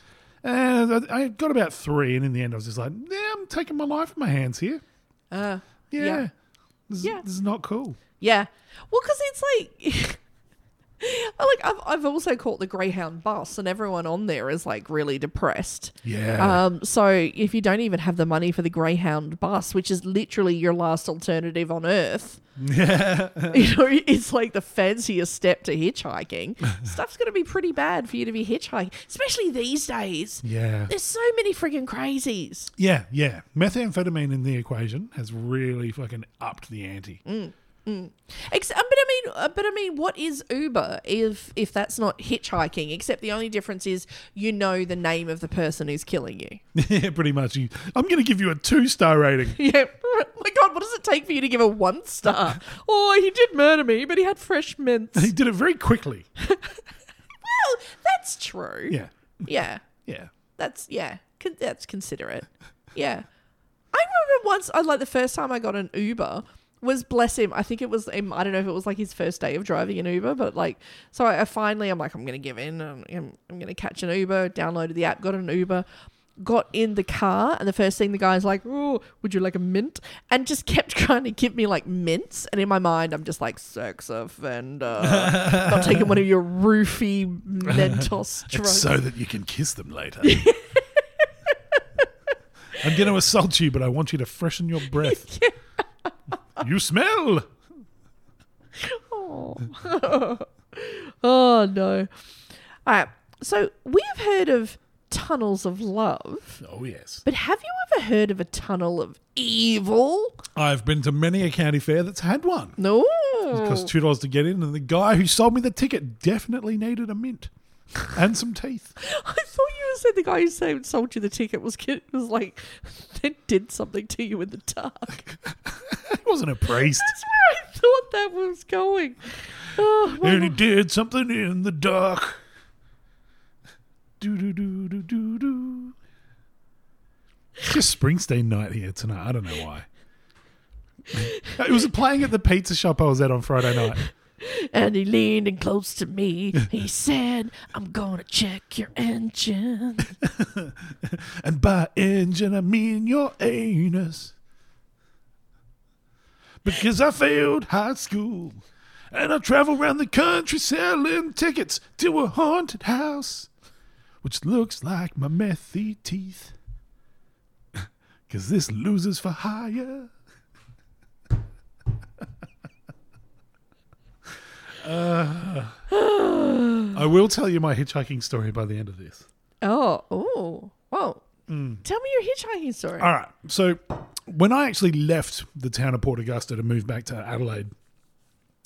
And I I got about three, and in the end, I was just like, yeah, I'm taking my life in my hands here. uh, Yeah, Yeah. This, is, Yeah. this is not cool. yeah. Well, because it's like. (laughs) (laughs) Like I've, I've also caught the Greyhound bus, and everyone on there is like really depressed. Yeah, Um, so if you don't even have the money for the Greyhound bus, which is literally your last alternative on Earth, yeah, (laughs) you know, it's like the fanciest step to hitchhiking. (laughs) Stuff's going to be pretty bad for you to be hitchhiking, especially these days. yeah, There's so many friggin' crazies. yeah, yeah. Methamphetamine in the equation has really fucking upped the ante. Ex- uh, but I mean, uh, but I mean, what is Uber if if that's not hitchhiking? Except the only difference is you know the name of the person who's killing you. (laughs) yeah, pretty much. I'm going to give you a two-star rating. (laughs) Yeah. My God, what does it take for you to give a one star? (laughs) oh, he did murder me, but he had fresh mints. he did it very quickly. well, that's true. Yeah, Yeah. yeah. That's yeah. Con- that's considerate. Yeah. I remember once. I like the first time I got an Uber was bless him. I think it was. Um, I don't know if it was like his first day of driving an Uber, but like, so I, finally I'm like I'm gonna give in. I'm, I'm gonna catch an Uber. Downloaded the app, got an Uber. got in the car, and the first thing the guy's like, "Oh, would you like a mint?" and just (laughs) kept trying to give me like mints. And in my mind, I'm just like, "Sex offender, not taking one of your roofie Mentos (laughs) It's so that you can kiss them later. (laughs) I'm going to assault you, but I want you to freshen your breath. You smell. oh, (laughs) oh no! All right, so we have heard of tunnels of love, Oh, yes. but have you ever heard of a tunnel of evil? I've been to many a county fair that's had one. No. It cost two dollars to get in, and the guy who sold me the ticket definitely needed a mint and some teeth. (laughs) I thought you said the guy who saved, sold you the ticket was kid, was like (laughs) they did something to you in the dark. (laughs) He wasn't a priest. That's where I thought that was going. Oh, and he did something in the dark. Do do do do do do. It's just Springsteen night here tonight. I don't know why. It was playing at the pizza shop I was at on Friday night. (laughs) And he leaned in close to me. He (laughs) said, I'm gonna check your engine. (laughs) And by engine, I mean your anus. Because I failed high school. And I travel around the country selling tickets to a haunted house. Which looks like my methy teeth. Because this loses for hire. Uh, (sighs) I will tell you my hitchhiking story by the end of this. Oh, oh, whoa. Tell me your hitchhiking story. All right. So when I actually left the town of Port Augusta to move back to Adelaide,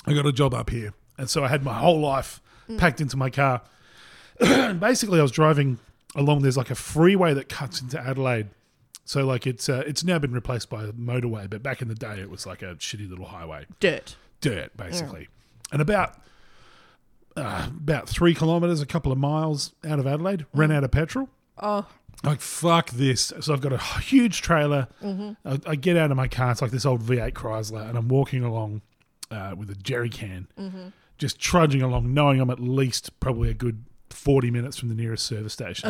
I got a job up here. And so I had my whole life packed into my car. (clears throat) basically, I was driving along. There's like a freeway that cuts into Adelaide. So like it's uh, it's now been replaced by a motorway, but back in the day it was like a shitty little highway, Dirt. dirt basically. And about uh, about three kilometers, a couple of miles out of Adelaide, ran out of petrol. Oh, like fuck this. So i've got a huge trailer. I, I get out of my car it's like this old v8 chrysler and i'm walking along uh, with a jerry can just trudging along knowing i'm at least probably a good 40 minutes from the nearest service station.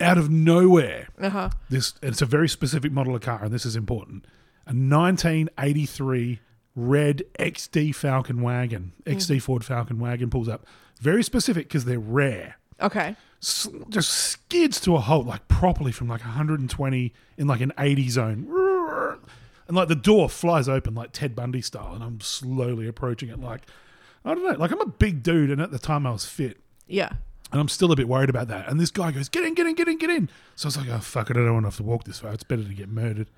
Out of nowhere uh-huh. this it's a very specific model of car and this is important a 1983 red xd falcon wagon xd mm-hmm. ford falcon wagon pulls up very specific because they're rare Okay. s- just skids to a halt, like properly from like 120 in like an 80 zone. And like the door flies open like Ted Bundy style, and I'm slowly approaching it like, I don't know, like I'm a big dude, and at the time I was fit. Yeah. And I'm still a bit worried about that. And this guy goes, Get in, get in, get in, get in. So I was like, Oh, fuck it. I don't want to have to walk this far. It's better to get murdered.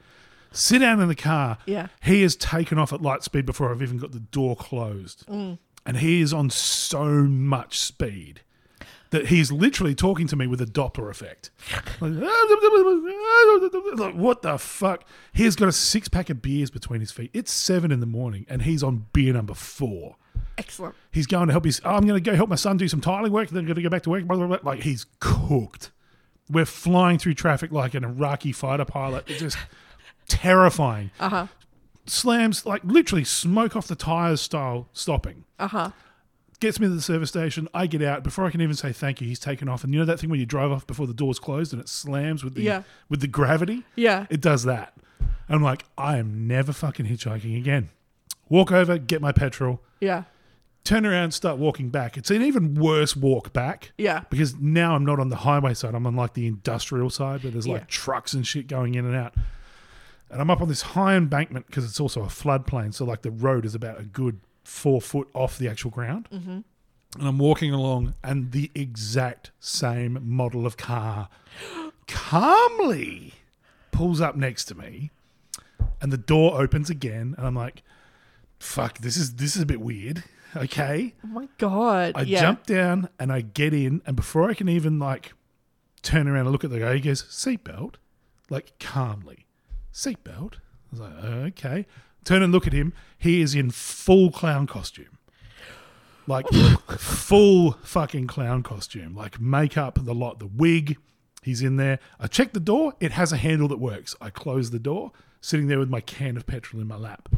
Sit down in the car. Yeah. He has taken off at light speed before I've even got the door closed. Mm. And he is on so much speed that he's literally talking to me with a Doppler effect. Like, (laughs) like, what the fuck? He's got a six pack of beers between his feet. It's seven in the morning and he's on beer number four Excellent. he's going to help his. Oh, I'm going to go help my son do some tiling work. Then I'm going to go back to work. Blah, blah, blah. Like he's cooked. We're flying through traffic like an Iraqi fighter pilot. It's just terrifying. Uh huh. Slams like literally smoke off the tires style stopping. Uh huh. Gets me to the service station. I get out before I can even say thank you. He's taken off, and you know that thing when you drive off before the door's closed and it slams with the Yeah. with the gravity. Yeah. It does that. I'm like, I am never fucking hitchhiking again. Walk over, get my petrol, Yeah. turn around, start walking back. It's an even worse walk back. Yeah. Because now I'm not on the highway side. I'm on like the industrial side where there's like Yeah. trucks and shit going in and out. And I'm up on this high embankment because it's also a floodplain. So like the road is about a good four foot off the actual ground. Mm-hmm. And I'm walking along and the exact same model of car (gasps) calmly pulls up next to me and the door opens again and I'm like, fuck, this is this is a bit weird. Okay. Oh my god. I yeah. jump down and I get in, and before I can even like turn around and look at the guy, he goes, seatbelt, like calmly, seatbelt. I was like, okay. Turn and look at him. He is in full clown costume. Like (laughs) full fucking clown costume, like makeup, the lot, the wig. He's in there. I check the door. It has a handle that works. I close the door, sitting there with my can of petrol in my lap.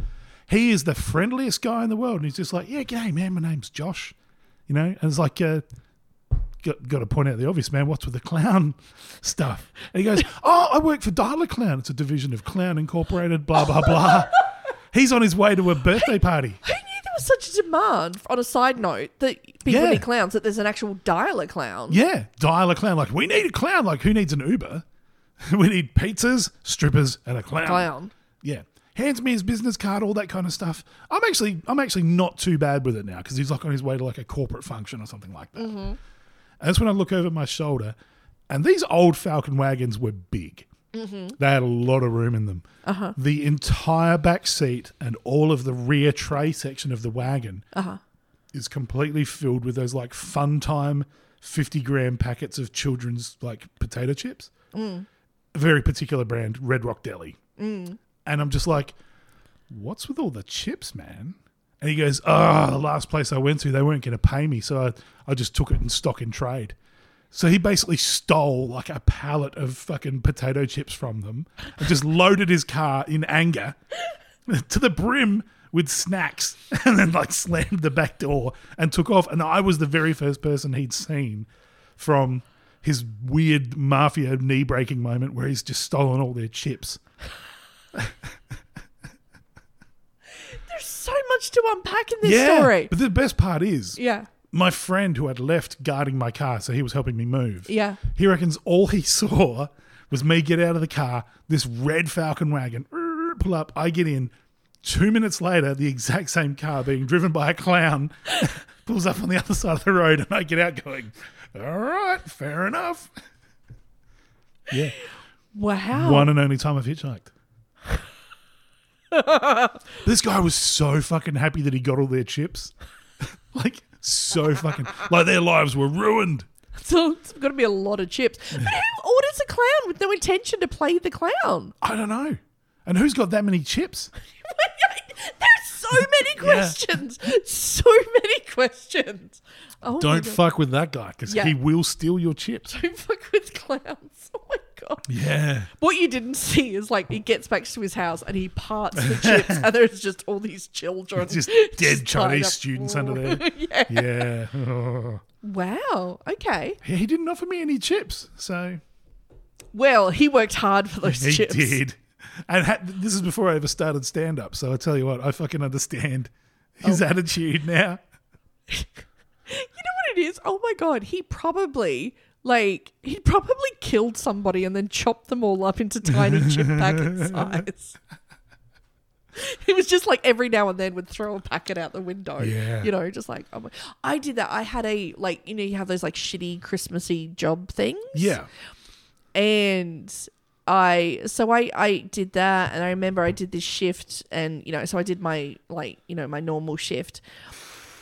He is the friendliest guy in the world. And he's just like, yeah, g'day, man. My name's Josh. You know, and it's like, uh, got, got to point out the obvious, man. What's with the clown (laughs) stuff? And he goes, oh, I work for Dial-a-Clown. It's a division of Clown Incorporated, blah, blah, blah. (laughs) He's on his way to a birthday party. (laughs) Who knew there was such a demand? On a side note, that people Yeah. need clowns. That there's an actual dialer clown. Yeah, Dial-a-Clown. Like, we need a clown. Like, who needs an Uber? we need pizzas, strippers, and a clown. Clown. Yeah. Hands me his business card, all that kind of stuff. I'm actually, I'm actually not too bad with it now because he's like on his way to like a corporate function or something like that. Mm-hmm. And that's when I look over my shoulder, and these old Falcon wagons were big. Mm-hmm. They had a lot of room in them. Uh-huh. The entire back seat and all of the rear tray section of the wagon Uh-huh. is completely filled with those like fun time 50 gram packets of children's like potato chips. Mm. A very particular brand, Red Rock Deli. And I'm just like, what's with all the chips, man? And he goes, oh, the last place I went to, they weren't going to pay me. So I, I just took it in stock and trade. So he basically stole like a pallet of fucking potato chips from them and just (laughs) loaded his car in anger (laughs) to the brim with snacks (laughs) and then like slammed the back door and took off. And I was the very first person he'd seen from his weird mafia knee breaking moment where he's just stolen all their chips. There's so much to unpack in this story. But the best part is Yeah. my friend who had left guarding my car, so he was helping me move. Yeah. He reckons all he (laughs) saw was me get out of the car, this red Falcon wagon, (laughs) pull up, I get in. Two minutes later, the exact same car being driven by a clown (laughs) pulls up on the other side of the road, and I get out going, All right, fair enough. Yeah. Wow. One and only time I've hitchhiked. (laughs) this guy was so fucking happy that he got all their chips. (laughs) like, so fucking. Like, their lives were ruined. (laughs) So it's got to be a lot of chips. But who orders a clown with no intention to play the clown? I don't know. And who's got that many chips? There's so many questions. So many questions. Oh my Don't God. fuck with that guy because Yeah. he will steal your chips. Don't fuck with clowns. Oh my god. Yeah. What you didn't see is like he gets back to his house and he parts the chips (laughs) and there's just all these children. Just (laughs) dead tied Chinese students under there. (laughs) yeah. Yeah. Wow. Okay. He he didn't offer me any chips, so Well, he worked hard for those he chips. He did. And ha- this is before I ever started stand up, so I tell you what, I fucking understand oh. his Oh. attitude now. You know what it is? Oh my god, he probably like he probably killed somebody and then chopped them all up into tiny chip packet (laughs) size. (laughs) He was just like every now and then would throw a packet out the window. Yeah. You know, just like oh my. I did that. I had a like you know you have those like shitty Christmassy job things. Yeah. and I so I I did that and I remember I did this shift and you know so I did my like you know my normal shift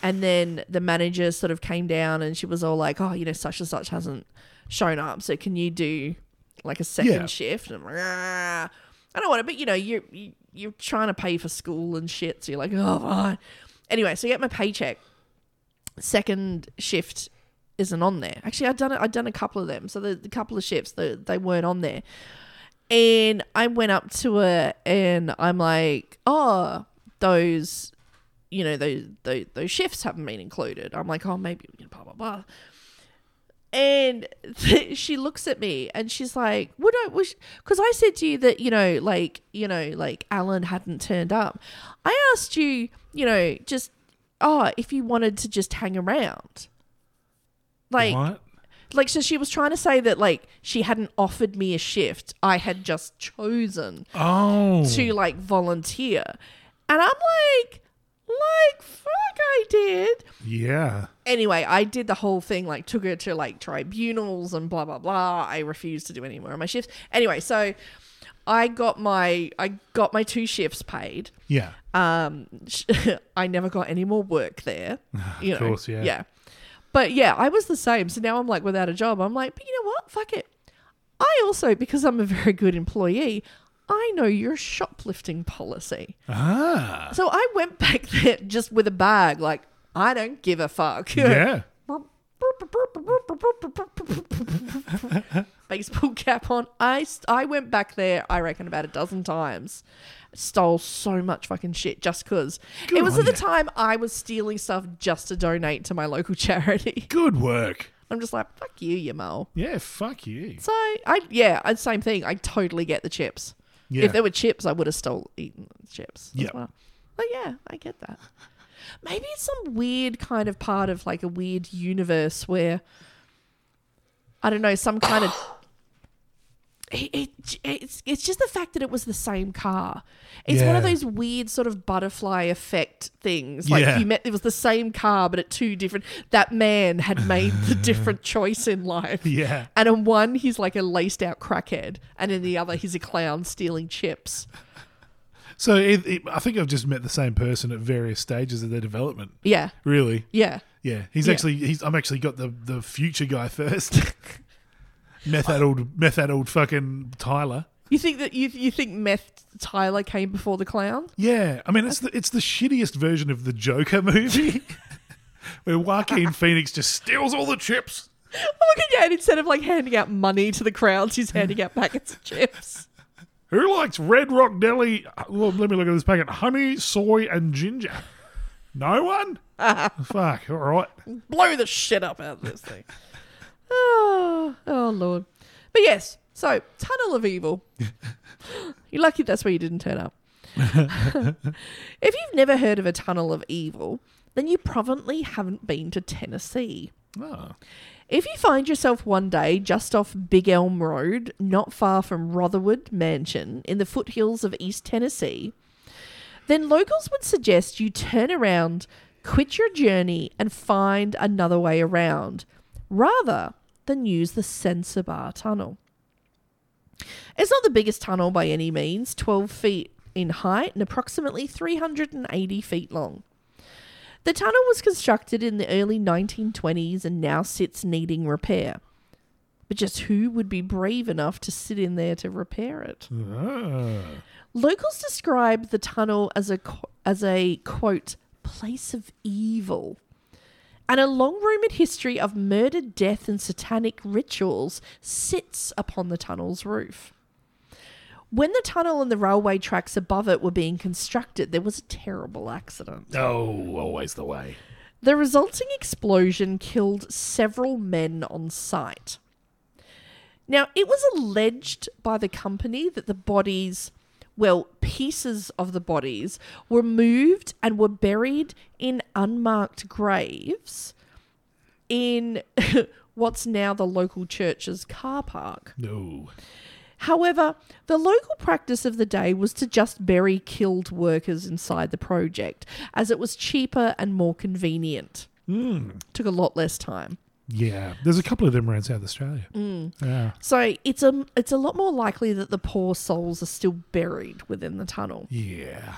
and then the manager sort of came down and she was all like oh you know such and such hasn't shown up so can you do like a second Yeah. shift and I'm like, "Ah, I don't want to but you know you're you, you're trying to pay for school and shit so you're like oh fine. anyway so I get my paycheck second shift isn't on there. Actually, I'd done it. I'd done a couple of them, so the, the couple of shifts the, they weren't on there. And I went up to her and I'm like, "Oh, those, you know, those those, those shifts haven't been included." I'm like, "Oh, maybe blah blah blah." And (laughs) she looks at me and she's like, "Would I wish?" Because I said to you that you know, like you know, like Alan hadn't turned up. I asked you, you know, just oh, if you wanted to just hang around. Like, what? like so she was trying to say that like she hadn't offered me a shift. I had just chosen Oh. to like volunteer. And I'm like, like fuck I did. Yeah. Anyway, I did the whole thing, like took her to like tribunals and blah blah blah. I refused to do any more of my shifts. Anyway, so I got my I got my two shifts paid. Yeah. Um, (laughs) I never got any more work there. (sighs) You know, course, yeah. yeah. But yeah, I was the same. So now I'm like without a job. I'm like, but you know what? Fuck it. I also, because I'm a very good employee, I know your shoplifting policy. Ah. So I went (laughs) back there just with a bag, like I don't give a fuck. (laughs) Yeah. (laughs) baseball cap on. I st- I went back there. I reckon about a dozen times. Stole so much fucking shit just because it was at the time I was stealing stuff just to donate to my local charity. Good work. I'm just like, fuck you, you mole. Yeah, fuck you. So I yeah, same thing. I totally get the chips. Yeah. If there were chips, I would have stole eaten chips. as Yep. well. But yeah, I get that. Maybe it's some weird kind of part of like a weird universe where I don't know, some kind of (coughs) it, it, it's it's just the fact that it was the same car. It's one of those weird sort of butterfly effect things. Like Yeah. you met it was the same car but at two different that man had made the (laughs) different choice in life. Yeah. And in one he's like a laced out crackhead and in the other he's a clown stealing chips. So it, it, I think I've just met the same person at various stages of their development. Yeah. Really? Yeah. Yeah. He's Yeah. actually he's I'm actually got the the future guy (laughs) first. Methadled methadled fucking Tyler. You think that you you think Meth Tyler came before the clown? Yeah, I mean it's the it's the shittiest version of the Joker movie, (laughs) where Joaquin Phoenix just steals all the chips. Oh my god, yeah, and instead of like handing out money to the crowds, he's handing out packets of chips. (laughs) Who likes Red Rock Deli? Well, let me look at this packet: honey, soy, and ginger. No one. (laughs) Fuck. All right. blow the shit up out of this thing. Oh, oh lord. But yes, so Tunnel of Evil. (laughs) You're lucky that's where you didn't turn up. (laughs) if you've never heard of a Tunnel of Evil, then you probably haven't been to Tennessee. Oh. If you find yourself one day just off Big Elm Road, not far from Rotherwood Mansion in the foothills of East Tennessee, then locals would suggest you turn around, quit your journey, and find another way around, rather than use the Sensabaugh Tunnel. It's not the biggest tunnel by any means, 12 feet in height and approximately 380 feet long. The tunnel was constructed in the early 1920s and now sits needing repair. But just who would be brave enough to sit in there to repair it? Ah. Locals describe the tunnel as a as a quote place of evil. And a long rumored history of murder, death, and satanic rituals sits upon the tunnel's roof. When the tunnel and the railway tracks above it were being constructed, there was a terrible accident. Oh, always the way. The resulting explosion killed several men on site. Now, it was alleged by the company that the bodies, well, pieces of the bodies, were moved and were buried in unmarked graves in (laughs) what's now the local church's car park. No. However, the local practice of the day was to just bury killed workers inside the project, as it was cheaper and more convenient. Hmm. Took a lot less time. Yeah, there's a couple of them around South Australia. Mm. Yeah. So it's a it's a lot more likely that the poor souls are still buried within the tunnel. Yeah.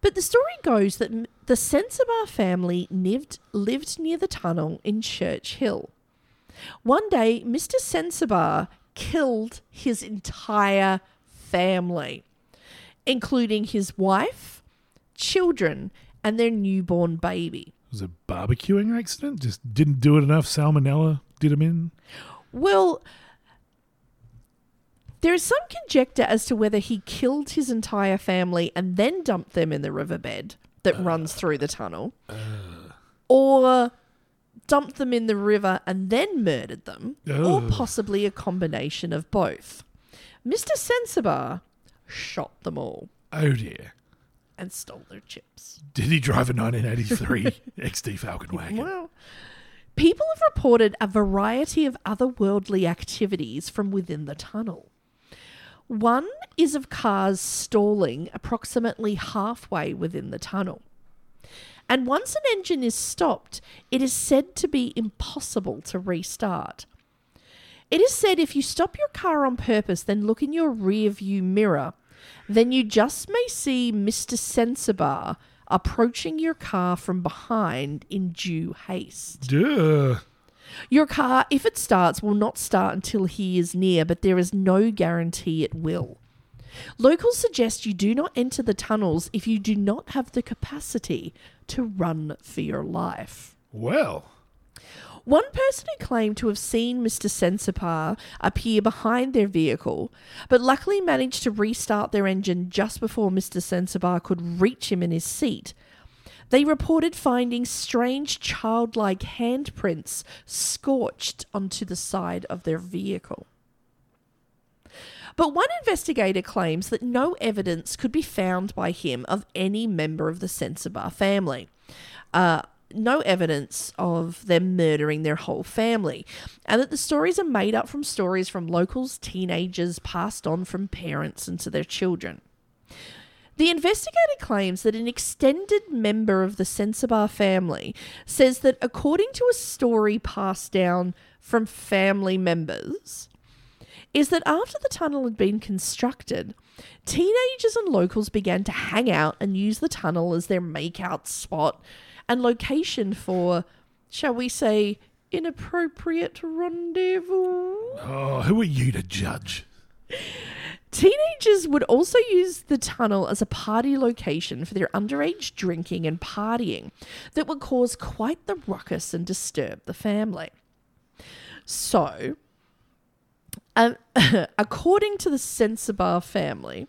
But the story goes that the Sensabaugh family lived lived near the tunnel in Church Hill. One day, Mr. Sensabaugh killed his entire family, including his wife, children, and their newborn baby. Was it a barbecuing accident? Just didn't do it enough. Salmonella did him in. Well, there is some conjecture as to whether he killed his entire family and then dumped them in the riverbed that uh, runs through the tunnel, uh. or dumped them in the river and then murdered them, or possibly a combination of both. Mr. Sensabaugh shot them all Oh dear. And stole their chips. Did he drive a 1983 (laughs) XD Falcon wagon? Well, people have reported a variety of otherworldly activities from within the tunnel. One is of cars stalling approximately halfway within the tunnel. And once an engine is stopped, it is said to be impossible to restart. It is said if you stop your car on purpose, then look in your rear view mirror, then you just may see Mr. Sensabaugh approaching your car from behind in due haste. Duh. Your car, if it starts, will not start until he is near, but there is no guarantee it will. Locals suggest you do not enter the tunnels if you do not have the capacity to run for your life. Well, One person who claimed to have seen Mr. Sensabaugh appear behind their vehicle, but luckily managed to restart their engine just before Mr. Sensabaugh could reach him in his seat. they reported finding strange childlike handprints scorched onto the side of their vehicle. But one investigator claims that no evidence could be found by him of any member of the Sensabaugh family. Uh, no evidence of them murdering their whole family, and that the stories are made up from stories from locals, teenagers, passed on from parents and to their children. The investigator claims that an extended member of the Sensabaugh family says that according to a story passed down from family members, is that after the tunnel had been constructed, teenagers and locals began to hang out and use the tunnel as their makeout spot and location for, shall we say, inappropriate rendezvous. Oh, who are you to judge? Teenagers would also use the tunnel as a party location for their underage drinking and partying that would cause quite the ruckus and disturb the family. So, um, (coughs) according to the Sensabaugh family,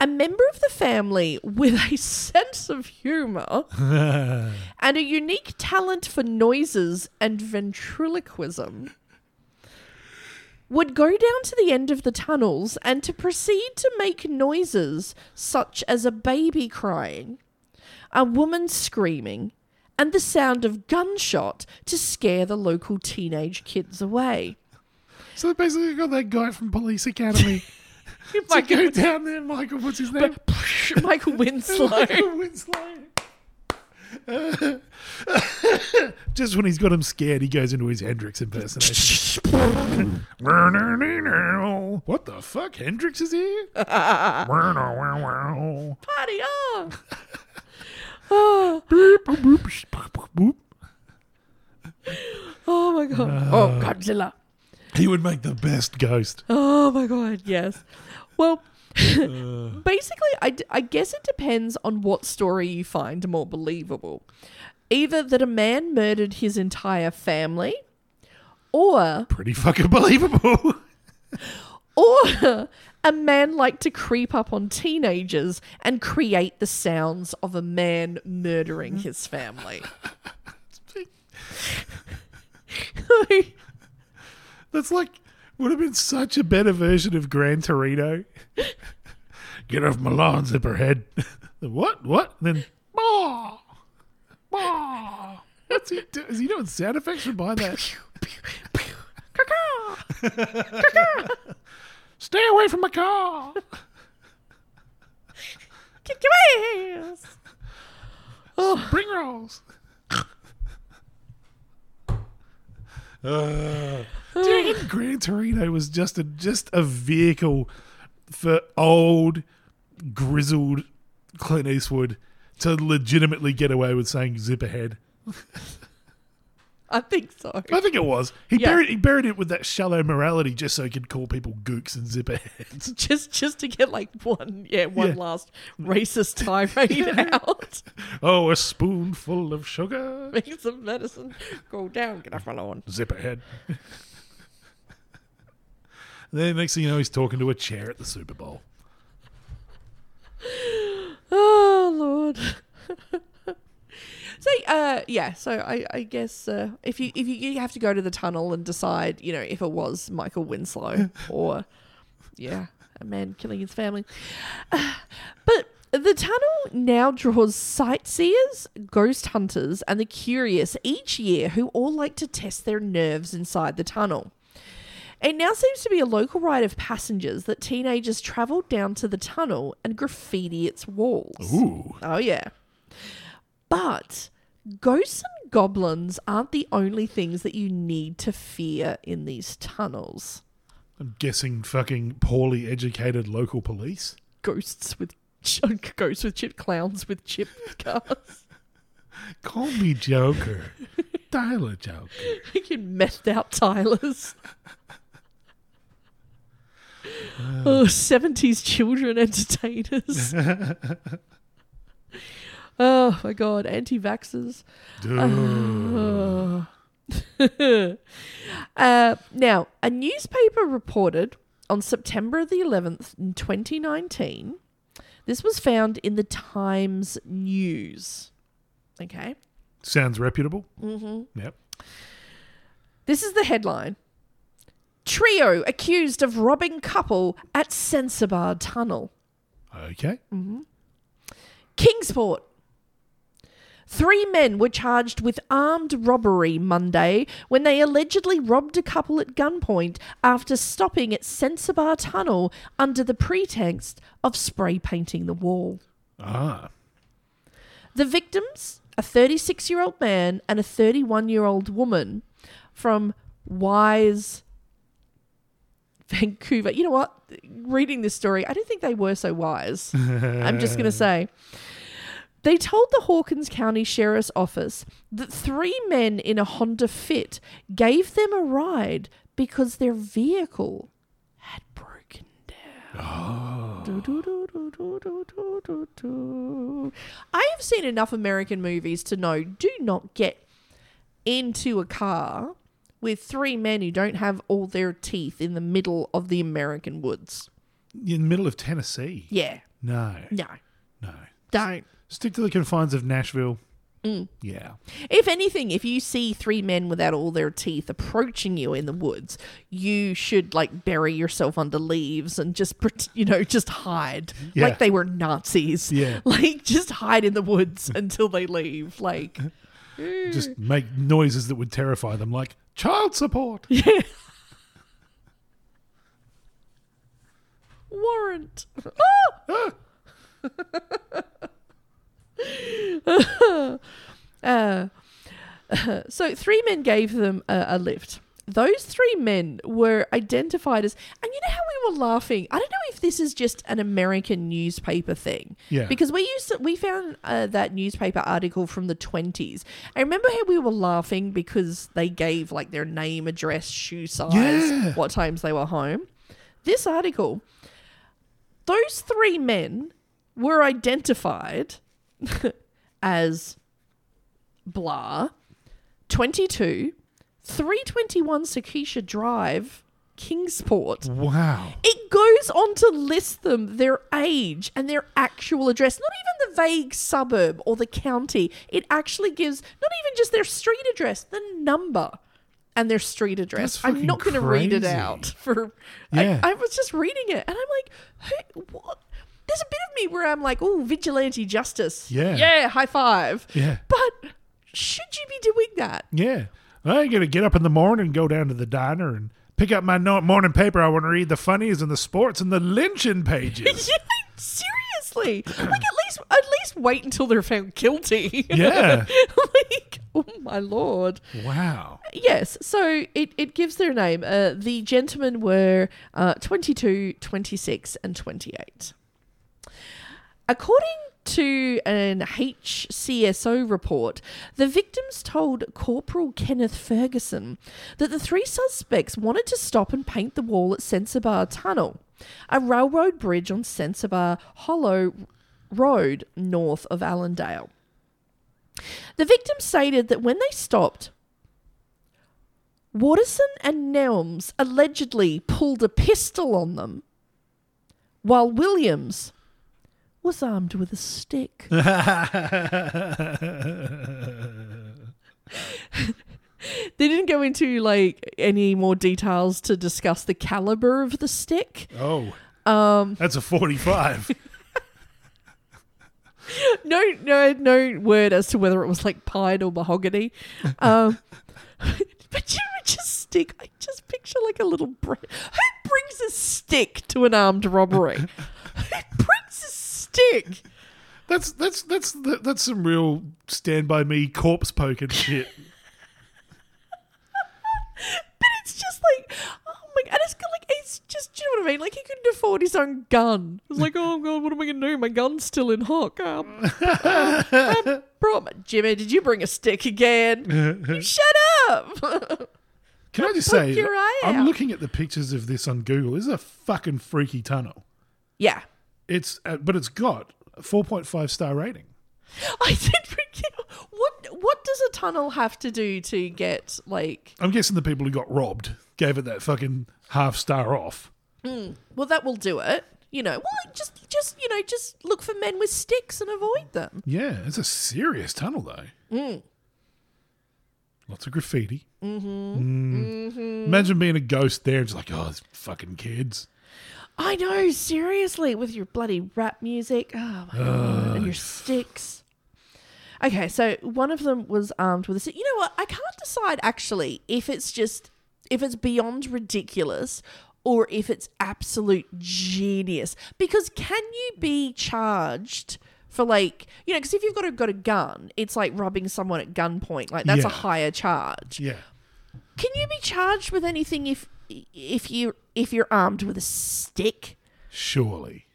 a member of the family with a (laughs) sense of humor (laughs) and a unique talent for noises and ventriloquism would go down to the end of the tunnels and to proceed to make noises such as a baby crying, a woman screaming, and the sound of gunshot to scare the local teenage kids away. So they basically got that guy from Police Academy (laughs) to Michael, go down there. Michael, what's his name? (laughs) Michael Winslow. (laughs) Michael Winslow. (laughs) Just when he's got him scared, he goes into his Hendrix impersonation. what the fuck? Hendrix is here? Party on! oh, oh my god. Oh, Godzilla. He would make the best ghost. Oh my god, yes. Well, (laughs) (laughs) basically, I, d- I guess it depends on what story you find more believable. Either that a man murdered his entire family, or Pretty fucking believable. (laughs) or a man liked to creep up on teenagers and create the sounds of a man murdering his family. That's like would have been such a better version of Gran Torino. Get off my lawn, zipperhead. (laughs) what? What? And then bah, bah. What's he do? Is he doing sound effects from behind that? Stay away from my car. Kick your ass! Bring rolls. Uh, do you reckon Gran Torino was just a just a vehicle for old, grizzled Clint Eastwood to legitimately get away with saying "zip ahead"? (laughs) I think so. I think it was. He Yeah. buried he buried it with that shallow morality just so he could call people gooks and zipperheads. (laughs) just just to get like one yeah one Yeah. last racist tirade (laughs) out Oh, a spoonful of sugar. make some medicine go down get off my lawn Zipperhead. (laughs) then next thing you know, he's talking to a chair at the Super Bowl. oh lord so uh yeah so i i guess uh if you if you, you have to go to the tunnel and decide you know if it was michael winslow (laughs) or yeah a man killing his family (sighs) but the tunnel now draws sightseers, ghost hunters, and the curious each year who all like to test their nerves inside the tunnel. It now seems to be a local ride of passengers that teenagers travel down to the tunnel and graffiti its walls. Ooh. Oh, yeah. But ghosts and goblins aren't the only things that you need to fear in these tunnels. I'm guessing fucking poorly educated local police. Ghosts with (laughs) ghosts with chip clowns with chip (laughs) cars. Call me Joker. Tyler Joker. (laughs) Freaking methed out Tylers. Uh. oh, 70s children entertainers. Oh my god, anti vaxxers. Duh. (laughs) Uh, now, a newspaper reported on September the 11th in 2019. This was found in the Times News. Okay. Sounds reputable. Mm-hmm. Yep. This is the headline. Trio accused of robbing couple at Sensabaugh Tunnel. Okay. Kingsport. Three men were charged with armed robbery Monday when they allegedly robbed a couple at gunpoint after stopping at Sensabaugh Tunnel under the pretext of spray painting the wall. Ah. The victims, a 36 year old man and a 31 year old woman from Wise, Vancouver. You know what? Reading this story, I don't think they were so wise. I'm just going (laughs) to say. They told the Hawkins County Sheriff's Office that three men in a Honda Fit gave them a ride because their vehicle had broken down. Oh. I have seen enough American movies to know do not get into a car with three men who don't have all their teeth in the middle of the American woods. In the middle of Tennessee? Yeah. No. No. No. Don't. Stick to the confines of Nashville. Mm. Yeah. If anything, if you see three men without all their teeth approaching you in the woods, you should like bury yourself under leaves and just, (laughs) you know, just hide Yeah. like they were Nazis. Yeah. (laughs) Like just hide in the woods (laughs) until they leave. Like, Just make noises that would terrify them, like child support. Yeah. warrant. (laughs) Uh, (laughs) so three men gave them a, a lift. Those three men were identified as, and you know how we were laughing. I don't know if this is just an American newspaper thing, Yeah. Because we used to, we found uh, that newspaper article from the twenties. I remember how we were laughing because they gave like their name, address, shoe size, Yeah. what times they were home. This article, those three men were identified (laughs) as blah. 22 321 Sakisha Drive Kingsport. Wow. it goes on to list them their age and their actual address. Not even the vague suburb or the county. It actually gives not even just their street address the number and their street address. That's i'm not going to read it out for Yeah. I, I was just reading it and i'm like who, what there's a bit of me where i'm like oh vigilante justice Yeah. yeah high five Yeah. but should you be doing that Yeah. I ain't gonna get up in the morning and go down to the diner and pick up my no- morning paper. I want to read the funnies and the sports and the lynching pages. (laughs) Yeah, seriously. Like at least at least wait until they're found guilty. (laughs) Yeah. like oh my lord. wow. Yes, so it, it gives their name. Uh, the gentlemen were uh, 22, 26, and 28. According to an HCSO report, the victims told Corporal Kenneth Ferguson that the three suspects wanted to stop and paint the wall at Sensabaugh Tunnel, a railroad bridge on Sensabaugh Hollow Road north of Allendale. The victims stated that when they stopped, Watterson and Nelms allegedly pulled a pistol on them, while Williams was armed with a stick. (laughs) they didn't go into like any more details to discuss the caliber of the stick. Oh. Um, That's a 45. (laughs) no, no, no word as to whether it was like pine or mahogany. Um, (laughs) but you would just stick. I just picture like a little. Br- Who brings a stick to an armed robbery? Who stick? That's that's that's that's some real stand by me corpse poking shit. (laughs) But it's just like, oh my, and it's like, it's just, do you know what I mean? Like he couldn't afford his own gun. It's like, oh god, what am I gonna do? My gun's still in hock. Um, um, bro, Jimmy, did you bring a stick again? You (laughs) Shut up. Can I just say, I'm out. looking at the pictures of this on Google. This is a fucking freaky tunnel. yeah. It's uh, but it's got a 4.5 star rating. (laughs) I did forget. What what does a tunnel have to do to get like? I'm guessing the people who got robbed gave it that fucking half star off. Well, that will do it. You know, well, just just you know, just look for men with sticks and avoid them. Yeah, it's a serious tunnel though. Mm. Lots of graffiti. Mm-hmm. Imagine being a ghost there, and just like, oh, it's fucking kids. I know, seriously, with your bloody rap music. Oh my god, and your (sighs) sticks. Okay, so one of them was armed with a stick. You know what? I can't decide actually if it's just if it's beyond ridiculous or if it's absolute genius. Because can you be charged for like you know? Because if you've got a, got a gun, it's like robbing someone at gunpoint. Like that's a higher charge. Yeah. Can you be charged with anything if if you if you're armed with a stick? Surely.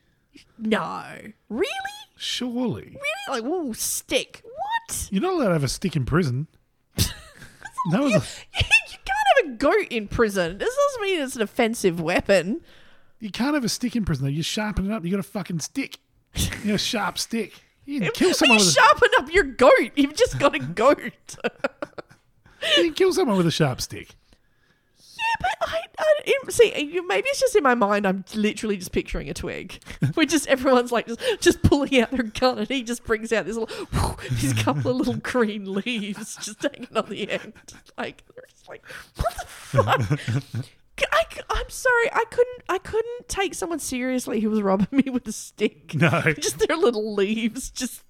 No, really, Surely. really, like ooh, stick. What? You're not allowed to have a stick in prison. (laughs) that was You, a, you can't have a goat in prison. This doesn't mean it's an offensive weapon. you can't have a stick in prison though. You sharpen it up, you got a fucking stick. (laughs) You got a sharp stick. You can kill someone you with a, sharpen up your goat, you've just got a goat. (laughs) you can kill someone with a sharp stick. But I, I it- see. you- Maybe it's just in my mind. I'm literally just picturing a twig, (laughs) where just everyone's like just, just pulling out their gun, and he just brings out this little, (laughs) these couple of little green leaves just hanging on the end. Like, they're just like, what the fuck? (laughs) I, am sorry, I couldn't. I couldn't take someone seriously who was robbing me with a stick. No. just their little leaves, just.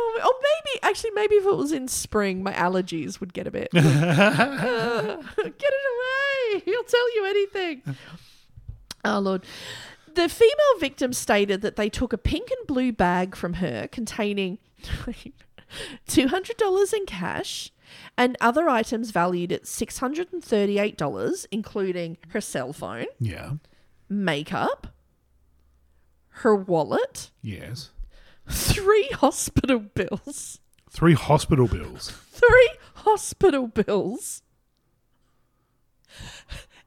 Oh, or maybe actually, maybe if it was in spring, my allergies would get a bit. (laughs) Uh, get it away! He'll tell you anything. Oh Lord. The female victim stated that they took a pink and blue bag from her containing (laughs) $200 in cash and other items valued at $638, including her cell phone, Yeah. makeup, her wallet, Yes. Three hospital bills. Three hospital bills. three hospital bills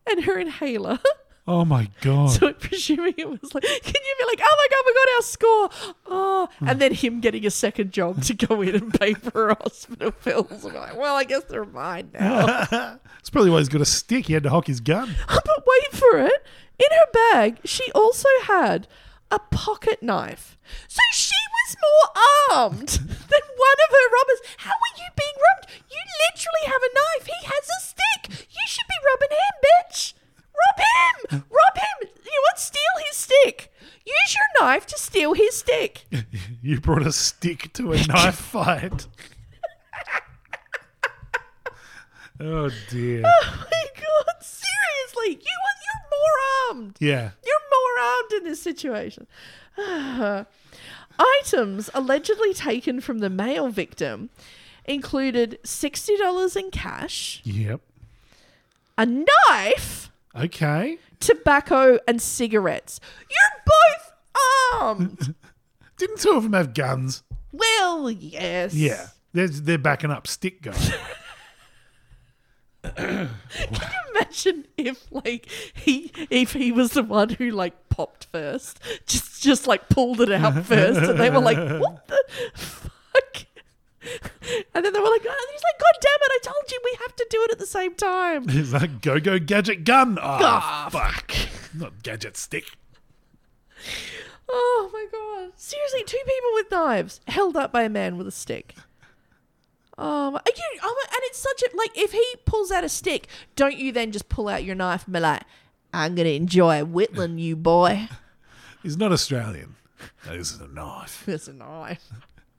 and her inhaler. Oh my god. So I'm presuming it was like, can you be like, oh my god, we got our score. Oh, and then him getting a second job to go in and pay for her hospital bills. I'm like, well, I guess they're mine now. (laughs) That's probably why he's got a stick. He had to hock his gun. (laughs) but wait for it. In her bag, she also had a pocket knife. So she more armed than one of her robbers. How are you being robbed? You literally have a knife. He has a stick. You should be robbing him, bitch. Rob him. Rob him. You want to steal his stick? Use your knife to steal his stick. (laughs) You brought a stick to a knife (laughs) fight. (laughs) oh dear. Oh my god! Seriously, you you're more armed. Yeah. You're more armed in this situation. (sighs) Uh, Items allegedly taken from the male victim included $60 in cash, Yep. a knife, Okay. tobacco, and cigarettes. You're both armed. (laughs) Didn't two of them have guns? well, yes. Yeah. They're, they're backing up stick guns. (laughs) Can you imagine if like he if he was the one who like popped first, just just like pulled it out (laughs) first, and they were like, "What the fuck?" And then they were like, oh, he's like, God damn it, I told you we have to do it at the same time. He's like, go, go, gadget gun. Oh, Ah, fuck. Not gadget stick. Oh my god. Seriously, two people with knives held up by a man with a stick. Um, oh, my, you, oh my, and it's such a like if he pulls out a stick, don't you then just pull out your knife and be like, I'm gonna enjoy whittling you, boy. (laughs) He's not Australian. This is a knife. (laughs) It's a knife.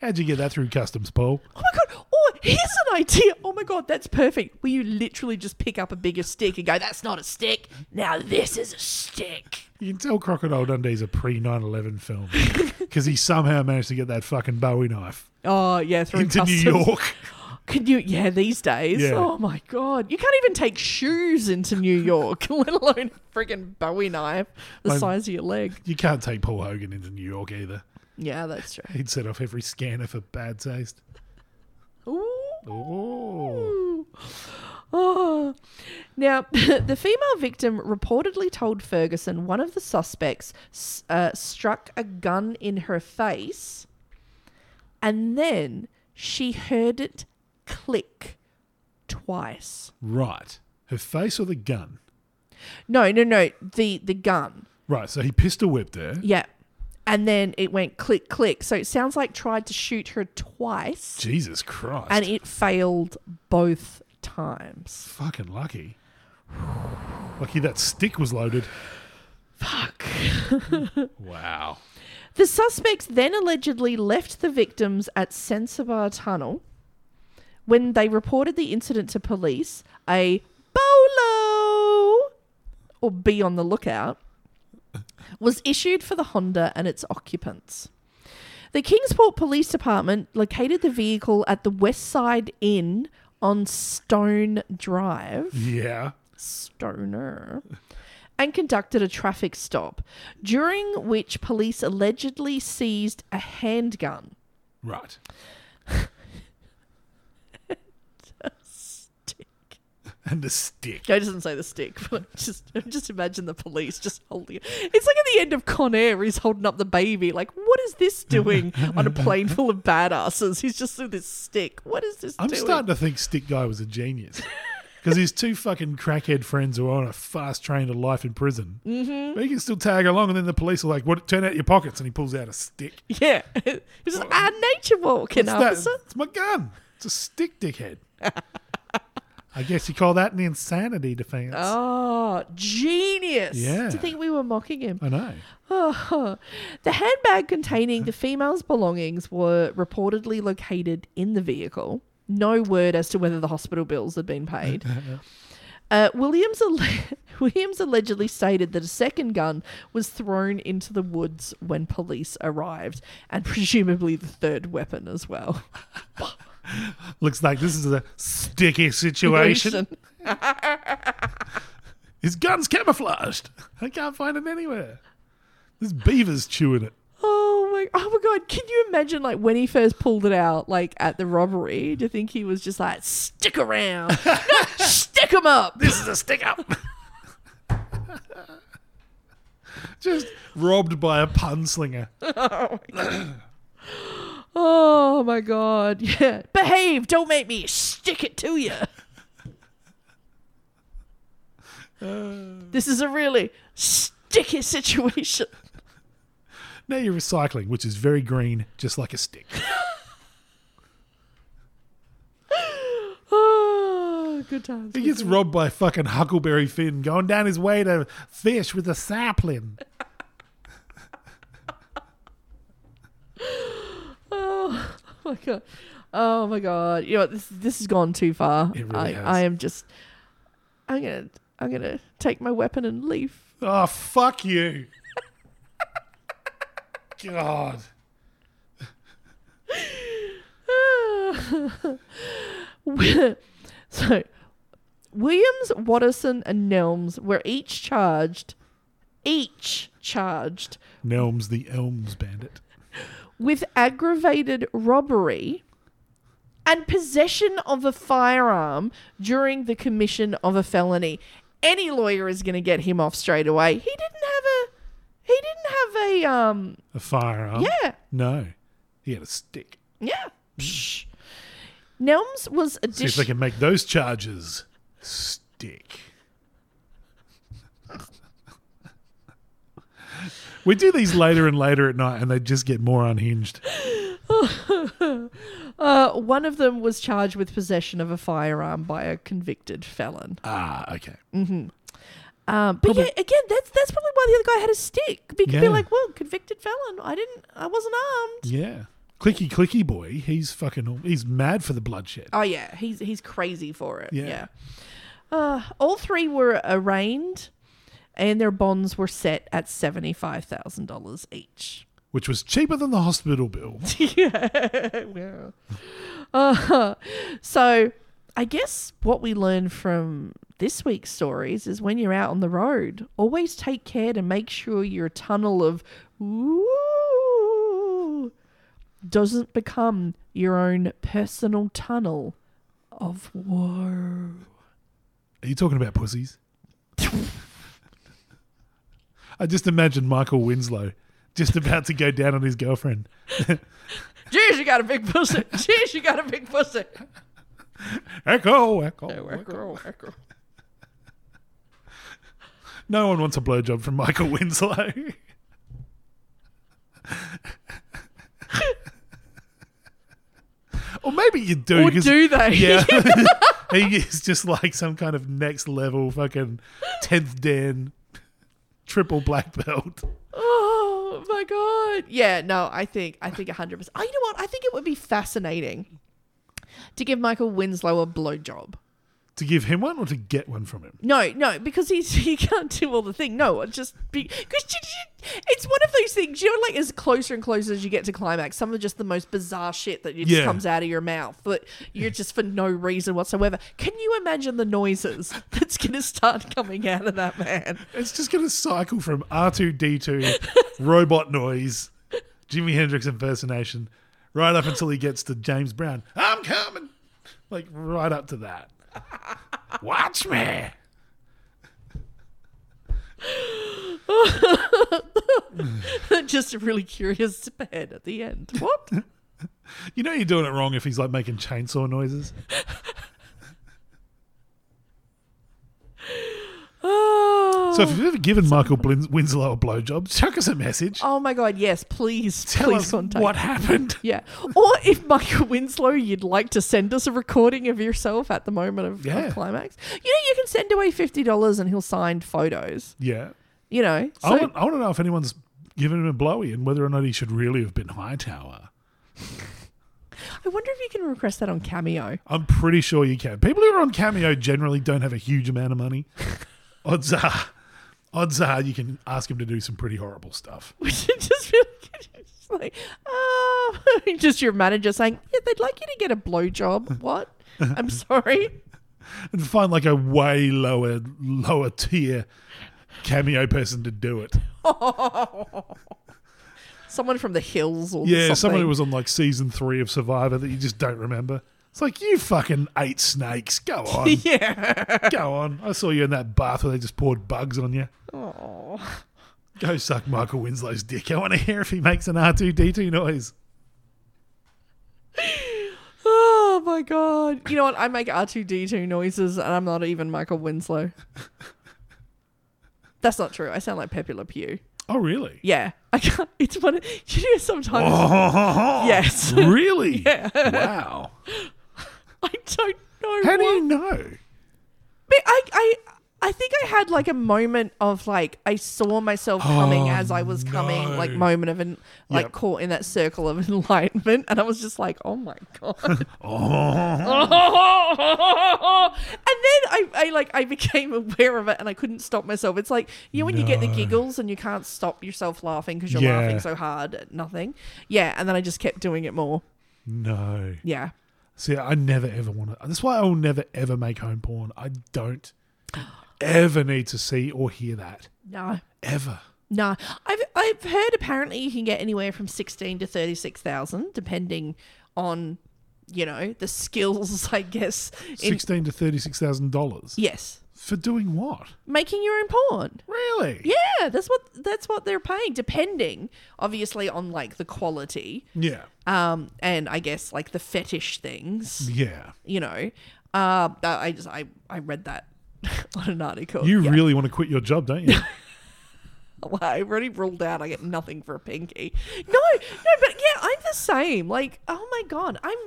How'd you get that through customs, Paul? Oh my god! Oh, here's an idea. Oh my god, that's perfect. Where you literally just pick up a bigger stick and go, "That's not a stick. Now this is a stick." You can tell Crocodile Dundee's a pre 9 11 film because he somehow managed to get that fucking Bowie knife Oh yeah, through into customs. New York. (laughs) Can you? Yeah, these days. Yeah. Oh my god, you can't even take shoes into New York, (laughs) let alone a friggin' Bowie knife the size of your leg. You can't take Paul Hogan into New York either. Yeah, that's true. He'd set off every scanner for bad taste. Ooh. Oh. Oh. Now, (laughs) the female victim reportedly told Ferguson one of the suspects uh, struck a gun in her face, and then she heard it click twice. Right. Her face or the gun? No, no, no. The the gun. Right, so he pistol whipped her. Yeah. And then it went click click. So it sounds like tried to shoot her twice Jesus Christ. and it failed both times. Fucking lucky. (sighs) Lucky that stick was loaded. Fuck. Wow. The suspects then allegedly left the victims at Sensabaugh Tunnel. When they reported the incident to police, a bolo or be on the lookout was issued for the Honda and its occupants. The Kingsport Police Department located the vehicle at the West Side Inn on Stone Drive. Yeah. Stoner, and conducted a traffic stop, during which police allegedly seized a handgun. Right. (laughs) And a stick. No, it doesn't say the stick, (laughs) but just just imagine the police just holding it. It's like at the end of Con Air, he's holding up the baby. Like, what is this doing on a plane full of badasses? He's just with this stick. What is this I'm doing? starting to think Stick Guy was a genius. (laughs) Because his two fucking crackhead friends who are on a fast train to life in prison. Mm-hmm. But he can still tag along, and then the police are like, "What? Turn out your pockets!" And he pulls out a stick. yeah, (laughs) he's like, ah, nature walking, What's that? officer. It's my gun. It's a stick, dickhead. I guess you call that an insanity defense. Oh, genius! Yeah. To think we were mocking him. I know. Oh. (sighs) The handbag containing the female's belongings were reportedly located in the vehicle. No word as to whether the hospital bills had been paid. (laughs) Uh, Williams, alle- (laughs) Williams allegedly stated that a second gun was thrown into the woods when police arrived, and (laughs) presumably the third weapon as well. Looks like this is a sticky situation. His gun's camouflaged. I can't find it anywhere. This beaver's chewing it. Oh my! Oh my God! Can you imagine, like, when he first pulled it out, like at the robbery? Do you think he was just like, "Stick around, (laughs) No, stick him up"? This is a stick up. Just robbed by a punslinger. (laughs) Oh, oh my God! Yeah, behave! Don't make me stick it to you. (laughs) this is a really sticky situation. Now you're recycling, which is very green, just like a stick. Oh, (laughs) good times. He gets robbed by fucking Huckleberry Finn going down his way to fish with a sapling. (laughs) Oh, oh my god. Oh my god. You know this this has gone too far. It really I, has. I am just I'm gonna I'm gonna take my weapon and leave. Oh, fuck you. God. (laughs) so Williams, Watterson, and Nelms were each charged each charged Nelms the Elms bandit. with aggravated robbery and possession of a firearm during the commission of a felony. Any lawyer is going to get him off straight away. He didn't have a he didn't have a um A firearm? yeah. No. He had a stick. Yeah. Psh. Nelms was See if they can make those charges stick. we do these later and later at night, and they just get more unhinged. (laughs) uh, one of them was charged with possession of a firearm by a convicted felon. Ah, okay. Um, but yeah, again, that's that's probably why the other guy had a stick. He could Yeah. be like, "Well, convicted felon. I didn't. I wasn't armed." Yeah. Clicky Clicky Boy, he's fucking, he's mad for the bloodshed. Oh yeah, he's he's crazy for it. Yeah. Yeah. Uh, all three were arraigned, and their bonds were set at seventy five thousand dollars each. Which was cheaper than the hospital bill. (laughs) yeah. (laughs) Uh, so I guess what we learned from this week's stories is when you're out on the road, always take care to make sure your tunnel of ooh doesn't become your own personal tunnel of woe. Are you talking about pussies? I just imagine Michael Winslow just about to go down on his girlfriend. (laughs) Jeez, you got a big pussy. Jeez, you got a big pussy. Echo, echo, oh, Echo, echo. echo. No one wants a blowjob from Michael Winslow. (laughs) or maybe you do. Or do they? (laughs) Yeah. (laughs) he is just like some kind of next level fucking 10th Dan triple black belt. Oh my god. Yeah, no, I think I think hundred percent. Oh, you know what? I think it would be fascinating to give Michael Winslow a blowjob. To give him one or to get one from him? No, no, because he's (laughs) he can't do all the thing. No, it's just because it's one of those things. You know, like as closer and closer as you get to climax, some of just the most bizarre shit that just Yeah. comes out of your mouth, but you're just for no reason whatsoever. Can you imagine the noises (laughs) that's going to start coming out of that man? It's just going to cycle from R2D2, (laughs) robot noise, Jimi Hendrix impersonation, right up until he gets to James Brown. I'm coming. Like, right up to that. Watch me. (laughs) just a really curious head at the end. What? (laughs) You know you're doing it wrong if he's like making chainsaw noises. (laughs) Oh, So if you've ever given Michael Blin- Winslow a blowjob, chuck us a message. Oh my god, yes, please, Tell please us contact. what happened. Yeah. Or if Michael Winslow, you'd like to send us a recording of yourself at the moment of, of climax. You know, you can send away fifty dollars and he'll sign photos. Yeah. You know. So I, want, I want to know if anyone's given him a blowy and whether or not he should really have been Hightower. I wonder if you can request that on Cameo. I'm pretty sure you can. People who are on Cameo generally don't have a huge amount of money. (laughs) odds are, odds are you can ask him to do some pretty horrible stuff. (laughs) Which is just really just like, uh, (laughs) just your manager saying, yeah, they'd like you to get a blowjob. (laughs) What? I'm sorry. And find like a way lower, lower tier Cameo person to do it. Someone from the hills or Yeah, something. someone who was on like season three of Survivor that you just don't remember. It's like you fucking ate snakes. Go (laughs) on, Yeah. go on. I saw you in that bath where they just poured bugs on you. Oh. Go suck Michael Winslow's dick. I want to hear if he makes an R two D two noise. Oh my god. You know what? I make R2D2 noises and I'm not even Michael Winslow. That's not true. I sound like Pepe Le Pew. Oh, really? Yeah. I can't. It's one. of- You know, sometimes. (laughs) Yes. really? (laughs) yeah. Wow. (laughs) I don't know. How do what- you know? But I, I, I think I had like a moment of like I saw myself coming Oh, as I was coming, like moment of en- like Yep. caught in that circle of (laughs) enlightenment, and I was just like, oh my god. Oh, (laughs) and then I, I like I became aware of it and I couldn't stop myself. It's like you know when you get the No. giggles and you can't stop yourself laughing because you're Yeah. laughing so hard at nothing. Yeah, and then I just kept doing it more. no. Yeah. See, I never ever want to. That's why I will never ever make home porn. I don't ever need to see or hear that. No. Ever. No. I've I've heard apparently you can get anywhere from sixteen to thirty six thousand, depending on, you know, the skills, (laughs) I guess. In, Sixteen to thirty-six thousand dollars yes. For doing what? Making your own porn. Really? Yeah, that's what that's what they're paying, depending obviously on like the quality. Yeah. um, and I guess like the fetish things, Yeah. you know. Uh, I just I I read that (laughs) on an article. You Yeah. really want to quit your job, don't you? (laughs) Well, I already ruled out I get nothing for a pinky. No, no, but yeah, I'm the same. Like, oh my god, I'm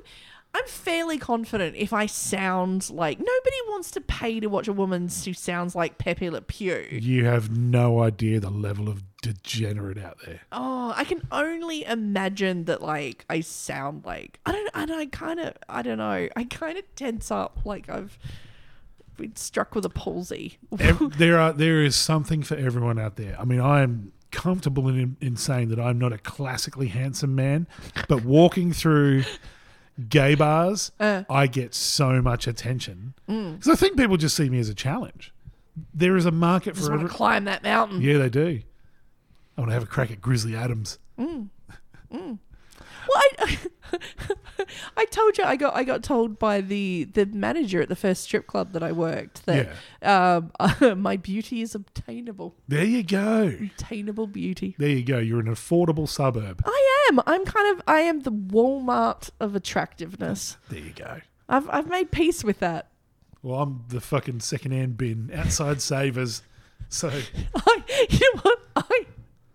I'm fairly confident if I sound like nobody wants to pay to watch a woman who sounds like Pepe Le Pew. you have no idea the level of degenerate out there. Oh, I can only imagine that like I sound like I don't and I kind of I don't know. I kind of tense up like I've been struck with a palsy. (laughs) There are there is something for everyone out there. I mean, I am comfortable in in saying that I'm not a classically handsome man, but walking through gay bars, Uh. I get so much attention mm. because I think people just see me as a challenge. There is a market Just for want to every- climb that mountain. Yeah, they do. I want to have a crack at Grizzly Adams. Well, I, (laughs) I told you I got I got told by the the manager at the first strip club that I worked that um, (laughs) my beauty is obtainable, There you go. obtainable beauty. There you go. You're an affordable suburb. I am. I'm kind of. I am the Walmart of attractiveness. There you go. I've I've made peace with that. Well, I'm the fucking second-hand bin outside Savers, So (laughs) I, you know what? I,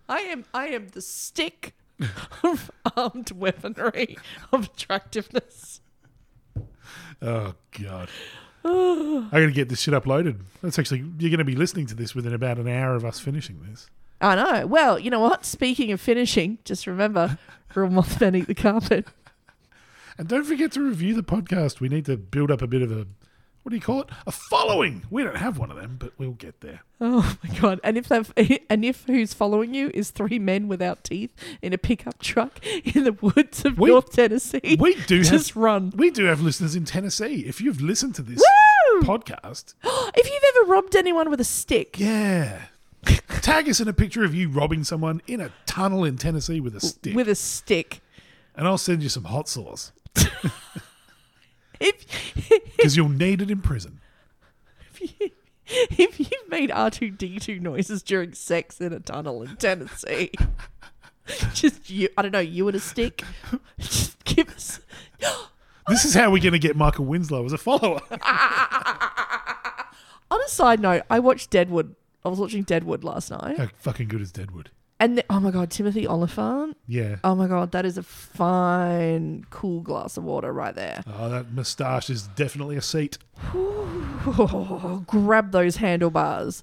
I am, I am the stick of armed weaponry of attractiveness. Oh God. I gotta get this shit uploaded. That's actually you're gonna be listening to this within about an hour of us finishing this. I know. Well, you know what? Speaking of finishing, just remember, (laughs) real Mothman eat the carpet. And don't forget to review the podcast. We need to build up a bit of a what do you call it? A following. We don't have one of them, but we'll get there. Oh my god! And if they've, (laughs) and if who's following you is three men without teeth in a pickup truck (laughs) in the woods of We- North Tennessee, We do just have run. we do have listeners in Tennessee. If you've listened to this Woo! podcast, (gasps) If you've ever robbed anyone with a stick, yeah. (laughs) Tag us in a picture of you robbing someone in a tunnel in Tennessee with a stick. with a stick, and I'll send you some hot sauce. If Because you'll need it in prison. if you've made R two D two noises during sex in a tunnel in Tennessee, (laughs) just you, I don't know, you and a stick, just give us. (gasps) This is how we're going to get Michael Winslow as a follower. (laughs) On a side note, I watched Deadwood. I was watching Deadwood last night, How fucking good is Deadwood? And the, oh my god, Timothy Olyphant. Yeah. Oh my god, that is a fine, cool glass of water right there. Oh, that moustache is definitely a seat. (laughs) Grab those handlebars.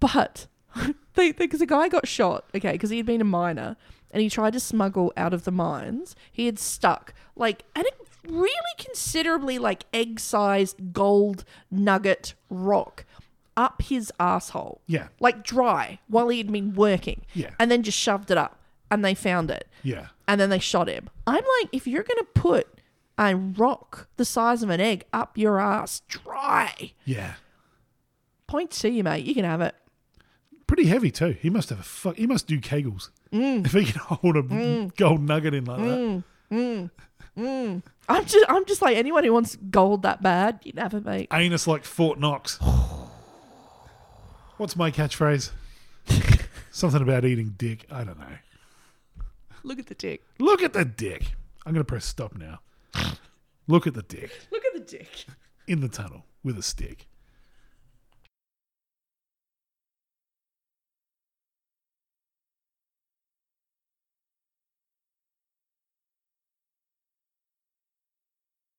But (laughs) because a guy got shot, okay, because he had been a miner and he tried to smuggle out of the mines. He had stuck like and it really considerably like egg-sized gold nugget rock up his asshole. Yeah. like dry while he had been working. Yeah. and then just shoved it up, and they found it Yeah. and then they shot him. I'm like, if you're gonna put a rock the size of an egg up your ass dry, Yeah. Point to you, mate. You can have it. Pretty heavy too. He must have a fuck. He must do kegels. Mm. If he can hold a mm. gold nugget in like that. Mm. Mm. I'm just, I'm just like anyone who wants gold that bad, you can have it, mate. Anus like Fort Knox. (sighs) (sighs) (sighs) What's my catchphrase? (laughs) Something about eating dick. I don't know. Look at the dick. Look at the dick. I'm going to press stop now. Look at the dick Look at the dick. in the tunnel with a stick.